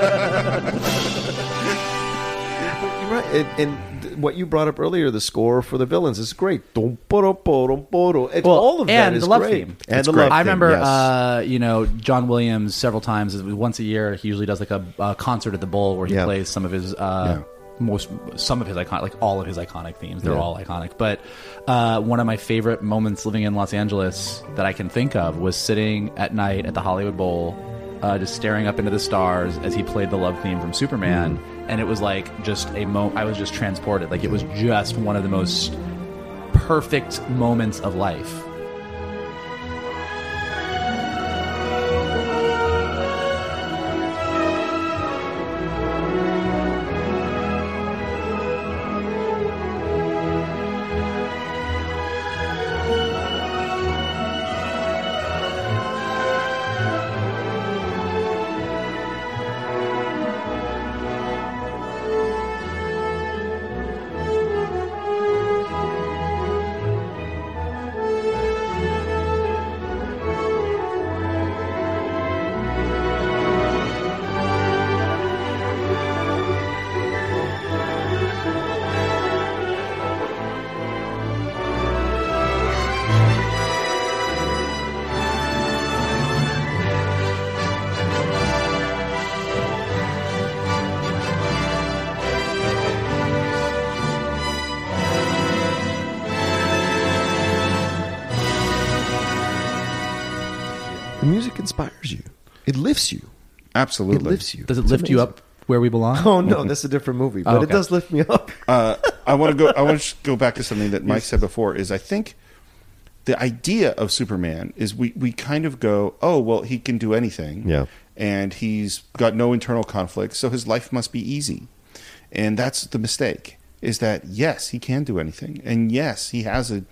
You're right. And, and th- what you brought up earlier, the score for the villains is great. It's Well, all of that and is the love great. theme. And It's the great. love I theme, remember, yes. uh, you know, John Williams several times. Once a year, he usually does like a, a concert at the Bowl where he Yeah. plays some of his uh, most, some of his iconic, like all of his iconic themes. They're Yeah. all iconic. But uh, one of my favorite moments living in Los Angeles that I can think of was sitting at night at the Hollywood Bowl, uh, just staring up into the stars as he played the love theme from Superman. And it was like just a moment. I was just transported. Like it was just one of the most perfect moments of life. Lifts you. Absolutely. It lifts you. Does it It's lift you up where we belong? Oh no, that's a different movie, but Oh, it does lift me up. uh, I want to go. I want to go back to something that Mike said before. Is I think the idea of Superman is we we kind of go, oh well, he can do anything, Yeah. and he's got no internal conflict, so his life must be easy, and that's the mistake. Is that yes, he can do anything, and yes, he has an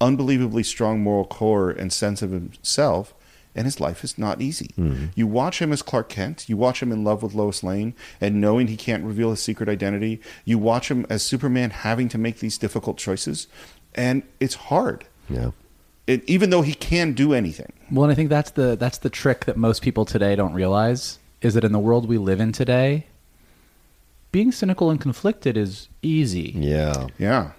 unbelievably strong moral core and sense of himself. And his life is not easy. Mm-hmm. You watch him as Clark Kent. You watch him in love with Lois Lane and knowing he can't reveal his secret identity. You watch him as Superman having to make these difficult choices. And it's hard. Yeah. It, even though he can do anything. Well, and I think that's the that's the trick that most people today don't realize is that in the world we live in today, being cynical and conflicted is easy. Yeah. Yeah.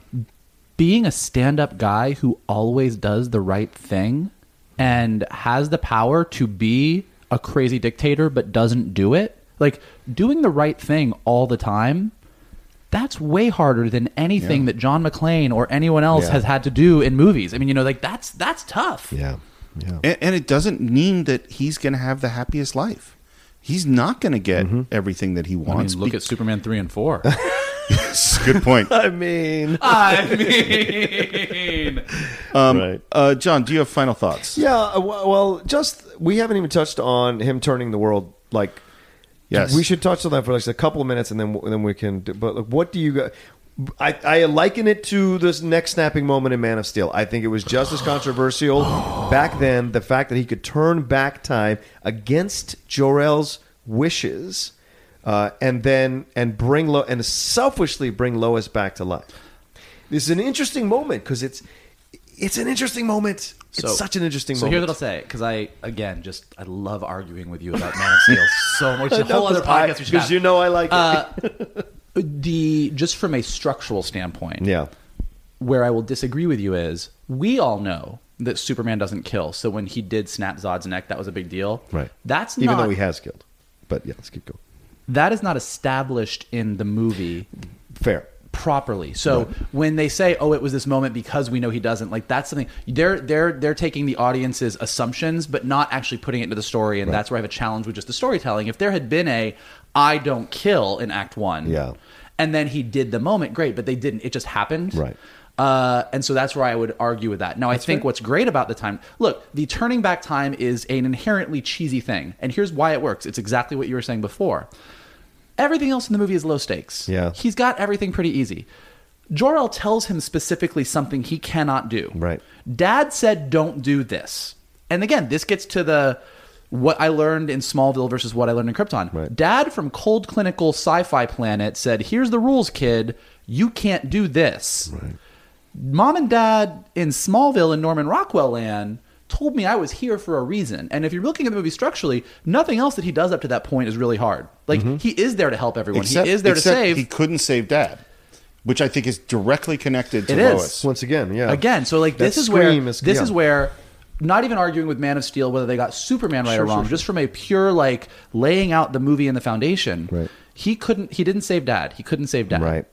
Being a stand-up guy who always does the right thing and has the power to be a crazy dictator but doesn't do it, like doing the right thing all the time, that's way harder than anything yeah. that John McClane or anyone else yeah. has had to do in movies. I mean, you know, like that's that's tough. Yeah. Yeah. And, and it doesn't mean that he's going to have the happiest life. He's not going to get mm-hmm. everything that he wants. I mean, look be- at Superman 3 and 4. good point. I mean, I mean, Um, Right. uh, John, do you have final thoughts? Yeah, uh, w- well, just we haven't even touched on him turning the world like. Yes. we should touch on that for like a couple of minutes, and then then we can. Do, but like, what do you? gu- I, I liken it to this neck snapping moment in Man of Steel. I think it was just as controversial back then. The fact that he could turn back time against Jor-El's wishes, uh, and then and bring Lo- and selfishly bring Lois back to life. This is an interesting moment because it's it's an interesting moment. It's such an interesting moment. so moment. here's what I'll say because I again just I love arguing with you about Man of Steel so much. The whole other podcast we should 'cause have. you know I like it. Uh, the just from a structural standpoint, Yeah. where I will disagree with you is we all know that Superman doesn't kill. So when he did snap Zod's neck, that was a big deal. Right. That's Even not, though he has killed. But yeah, let's keep going. That is not established in the movie Fair. properly. So when they say, "Oh, it was this moment because we know he doesn't," like that's something they're they're they're taking the audience's assumptions, but not actually putting it into the story, and that's where I have a challenge with just the storytelling. If there had been a "I don't kill" in Act One, Yeah. and then he did the moment, great, but they didn't. It just happened, Right. Uh, and so that's where I would argue with that. Now, I think what's great about the time, look, the turning back time is an inherently cheesy thing, and here's why it works. It's exactly what you were saying before. Everything else in the movie is low stakes. Yeah. He's got everything pretty easy. Jor-El tells him specifically something he cannot do. Right. Dad said, "Don't do this." And again, this gets to the what I learned in Smallville versus what I learned in Krypton. Right. Dad from Cold Clinical Sci-Fi Planet said, "Here's the rules, kid. You can't do this." Right. Mom and Dad in Smallville and Norman Rockwell land told me I was here for a reason. And if you're looking at the movie structurally, nothing else that he does up to that point is really hard. Like mm-hmm. he is there to help everyone. Except- he is there to save. He couldn't save Dad, which I think is directly connected to It is. Lois. Once again, yeah. Again, so like That this is where this yeah. is where not even arguing with Man of Steel whether they got Superman right Sure, or wrong, sure, just from a pure like laying out the movie and the foundation. Right. He couldn't he didn't save dad. He couldn't save dad. Right.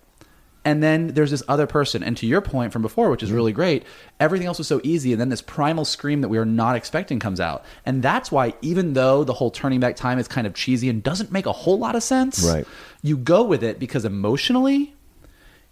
And then there's this other person. And to your point from before, which is really great, everything else was so easy. And then this primal scream that we are not expecting comes out. And that's why, even though the whole turning back time is kind of cheesy and doesn't make a whole lot of sense, Right. you go with it because emotionally,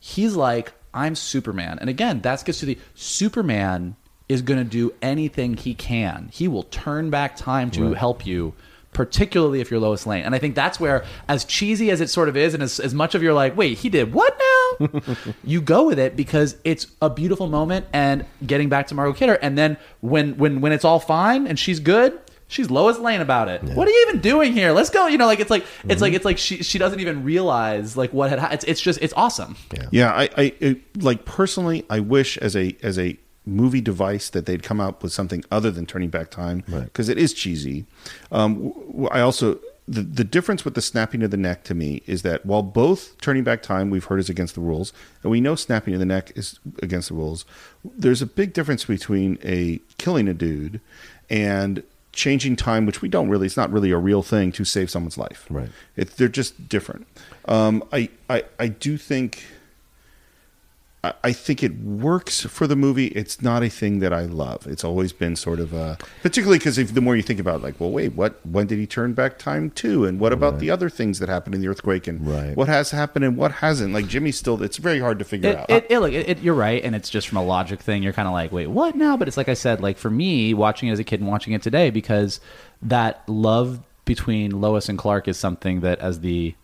he's like, I'm Superman. And again, that gets to the Superman is going to do anything he can. He will turn back time to Right. help you, particularly if you're Lois Lane. And I think that's where, as cheesy as it sort of is, and as, as much of you're like, wait, he did what now? you go with it because it's a beautiful moment and getting back to Margot Kidder. And then when when when it's all fine and she's good. She's Lois Lane about it. What are you even doing here? Let's go. You know, like it's like it's mm-hmm. like it's like she she doesn't even realize like what had happened. It's, it's just it's awesome. Yeah, I, I it, like personally, I wish as a as a movie device that they'd come up with something other than turning back time because it is cheesy. Um, I also the the difference with the snapping of the neck to me is that while both turning back time we've heard is against the rules, and we know snapping of the neck is against the rules, there's a big difference between a killing a dude and changing time, which we don't really, it's not really a real thing to save someone's life. Right. It, they're just different. Um, I, I, I do think, I, I think it works for the movie. It's not a thing that I love. It's always been sort of, uh, particularly because if the more you think about, it, like, well, wait, what? When did he turn back time to? And what about the other things that happened in the earthquake? And Right. what has happened and what hasn't? Like Jimmy's still. It's very hard to figure It, out. it, it, look, it, it- you're right, and it's just from a logic thing. You're kind of like, wait, what now? But it's like I said, like for me, watching it as a kid and watching it today, because that love between Lois and Clark is something that, as the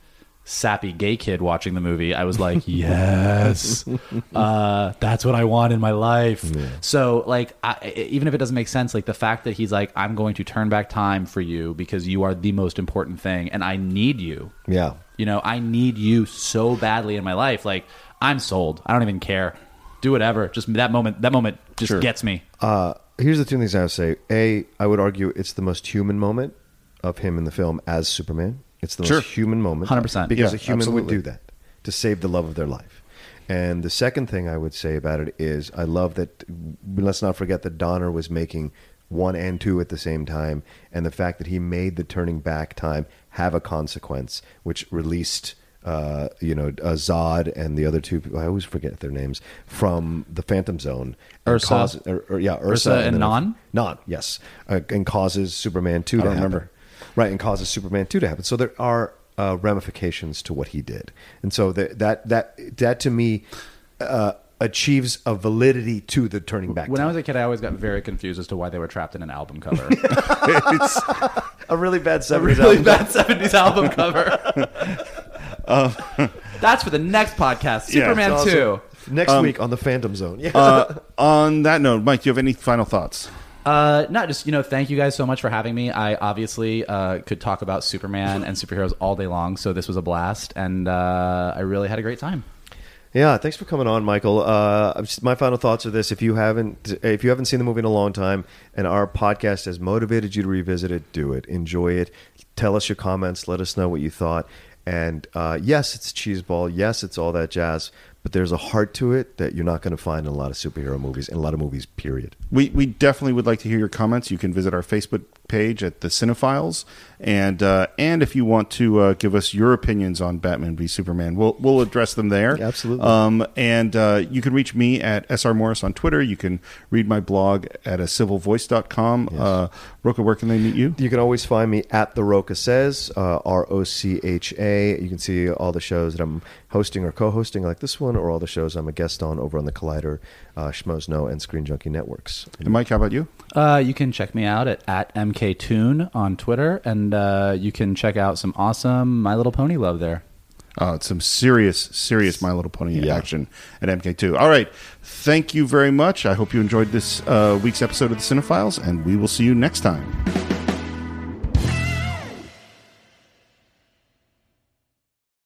sappy gay kid watching the movie, I was like, yes, uh, that's what I want in my life. So, like, I, even if it doesn't make sense, like the fact that he's like, I'm going to turn back time for you because you are the most important thing, and I need you. Yeah. You know, I need you so badly in my life. Like, I'm sold. I don't even care. Do whatever. Just that moment. That moment just Sure. gets me. Uh, here's the two things I have to say. A, I would argue it's the most human moment of him in the film as Superman. It's the Sure. most human moment. 100%. Because Yeah, a human absolutely. would do that to save the love of their life. And the second thing I would say about it is I love that, let's not forget that Donner was making one and two at the same time. And the fact that he made the turning back time have a consequence, which released uh, you know, uh, Zod and the other two people. I always forget their names from the Phantom Zone. and Ursa. causes- or- or- yeah, Ursa, Ursa and then- Non? Non, yes, uh, and causes Superman two I to don't remember. Right, and causes Superman two to happen. So there are uh, ramifications to what he did, and so that that that that to me. Uh, achieves a validity to the turning back When time. I was a kid, I always got very confused as to why they were trapped in an album cover. It's- a really bad 70s really album. bad 70s album cover. uh, That's for the next podcast, Yeah, Superman it's 2. Next Um, week on the Phantom Zone. Yeah. uh, on that note, Mike, do you have any final thoughts? Uh, not just you know, thank you guys so much for having me. I obviously uh, could talk about Superman and superheroes all day long, so this was a blast, and uh, I really had a great time. Yeah, thanks for coming on, Michael. Uh, just- my final thoughts are this: if you haven't, if you haven't seen the movie in a long time, and our podcast has motivated you to revisit it, do it. Enjoy it. Tell us your comments. Let us know what you thought. And uh, yes, it's cheeseball. Yes, it's all that jazz. But there's a heart to it that you're not going to find in a lot of superhero movies, in a lot of movies. Period. We we definitely would like to hear your comments. You can visit our Facebook page at the Cine-Files, and uh, and if you want to uh, give us your opinions on Batman v Superman, we'll we'll address them there. Absolutely. Um, and uh, you can reach me at sr morris on Twitter. You can read my blog at a civilvoice.com. Uh, Rocha, where can they meet you? You can always find me at the Rocha Says, uh, R O C H A. You can see all the shows that I'm hosting or co-hosting, like this one, or all the shows I'm a guest on over on the Collider, uh, Schmoes Know, and Screen Junkie networks. And Mike, how about you? Uh, you can check me out at, at mktune on Twitter, and uh, you can check out some awesome My Little Pony love there. Uh, some serious, serious My Little Pony action at MK2. All right. Thank you very much. I hope you enjoyed this uh, week's episode of the Cine-Files, and we will see you next time.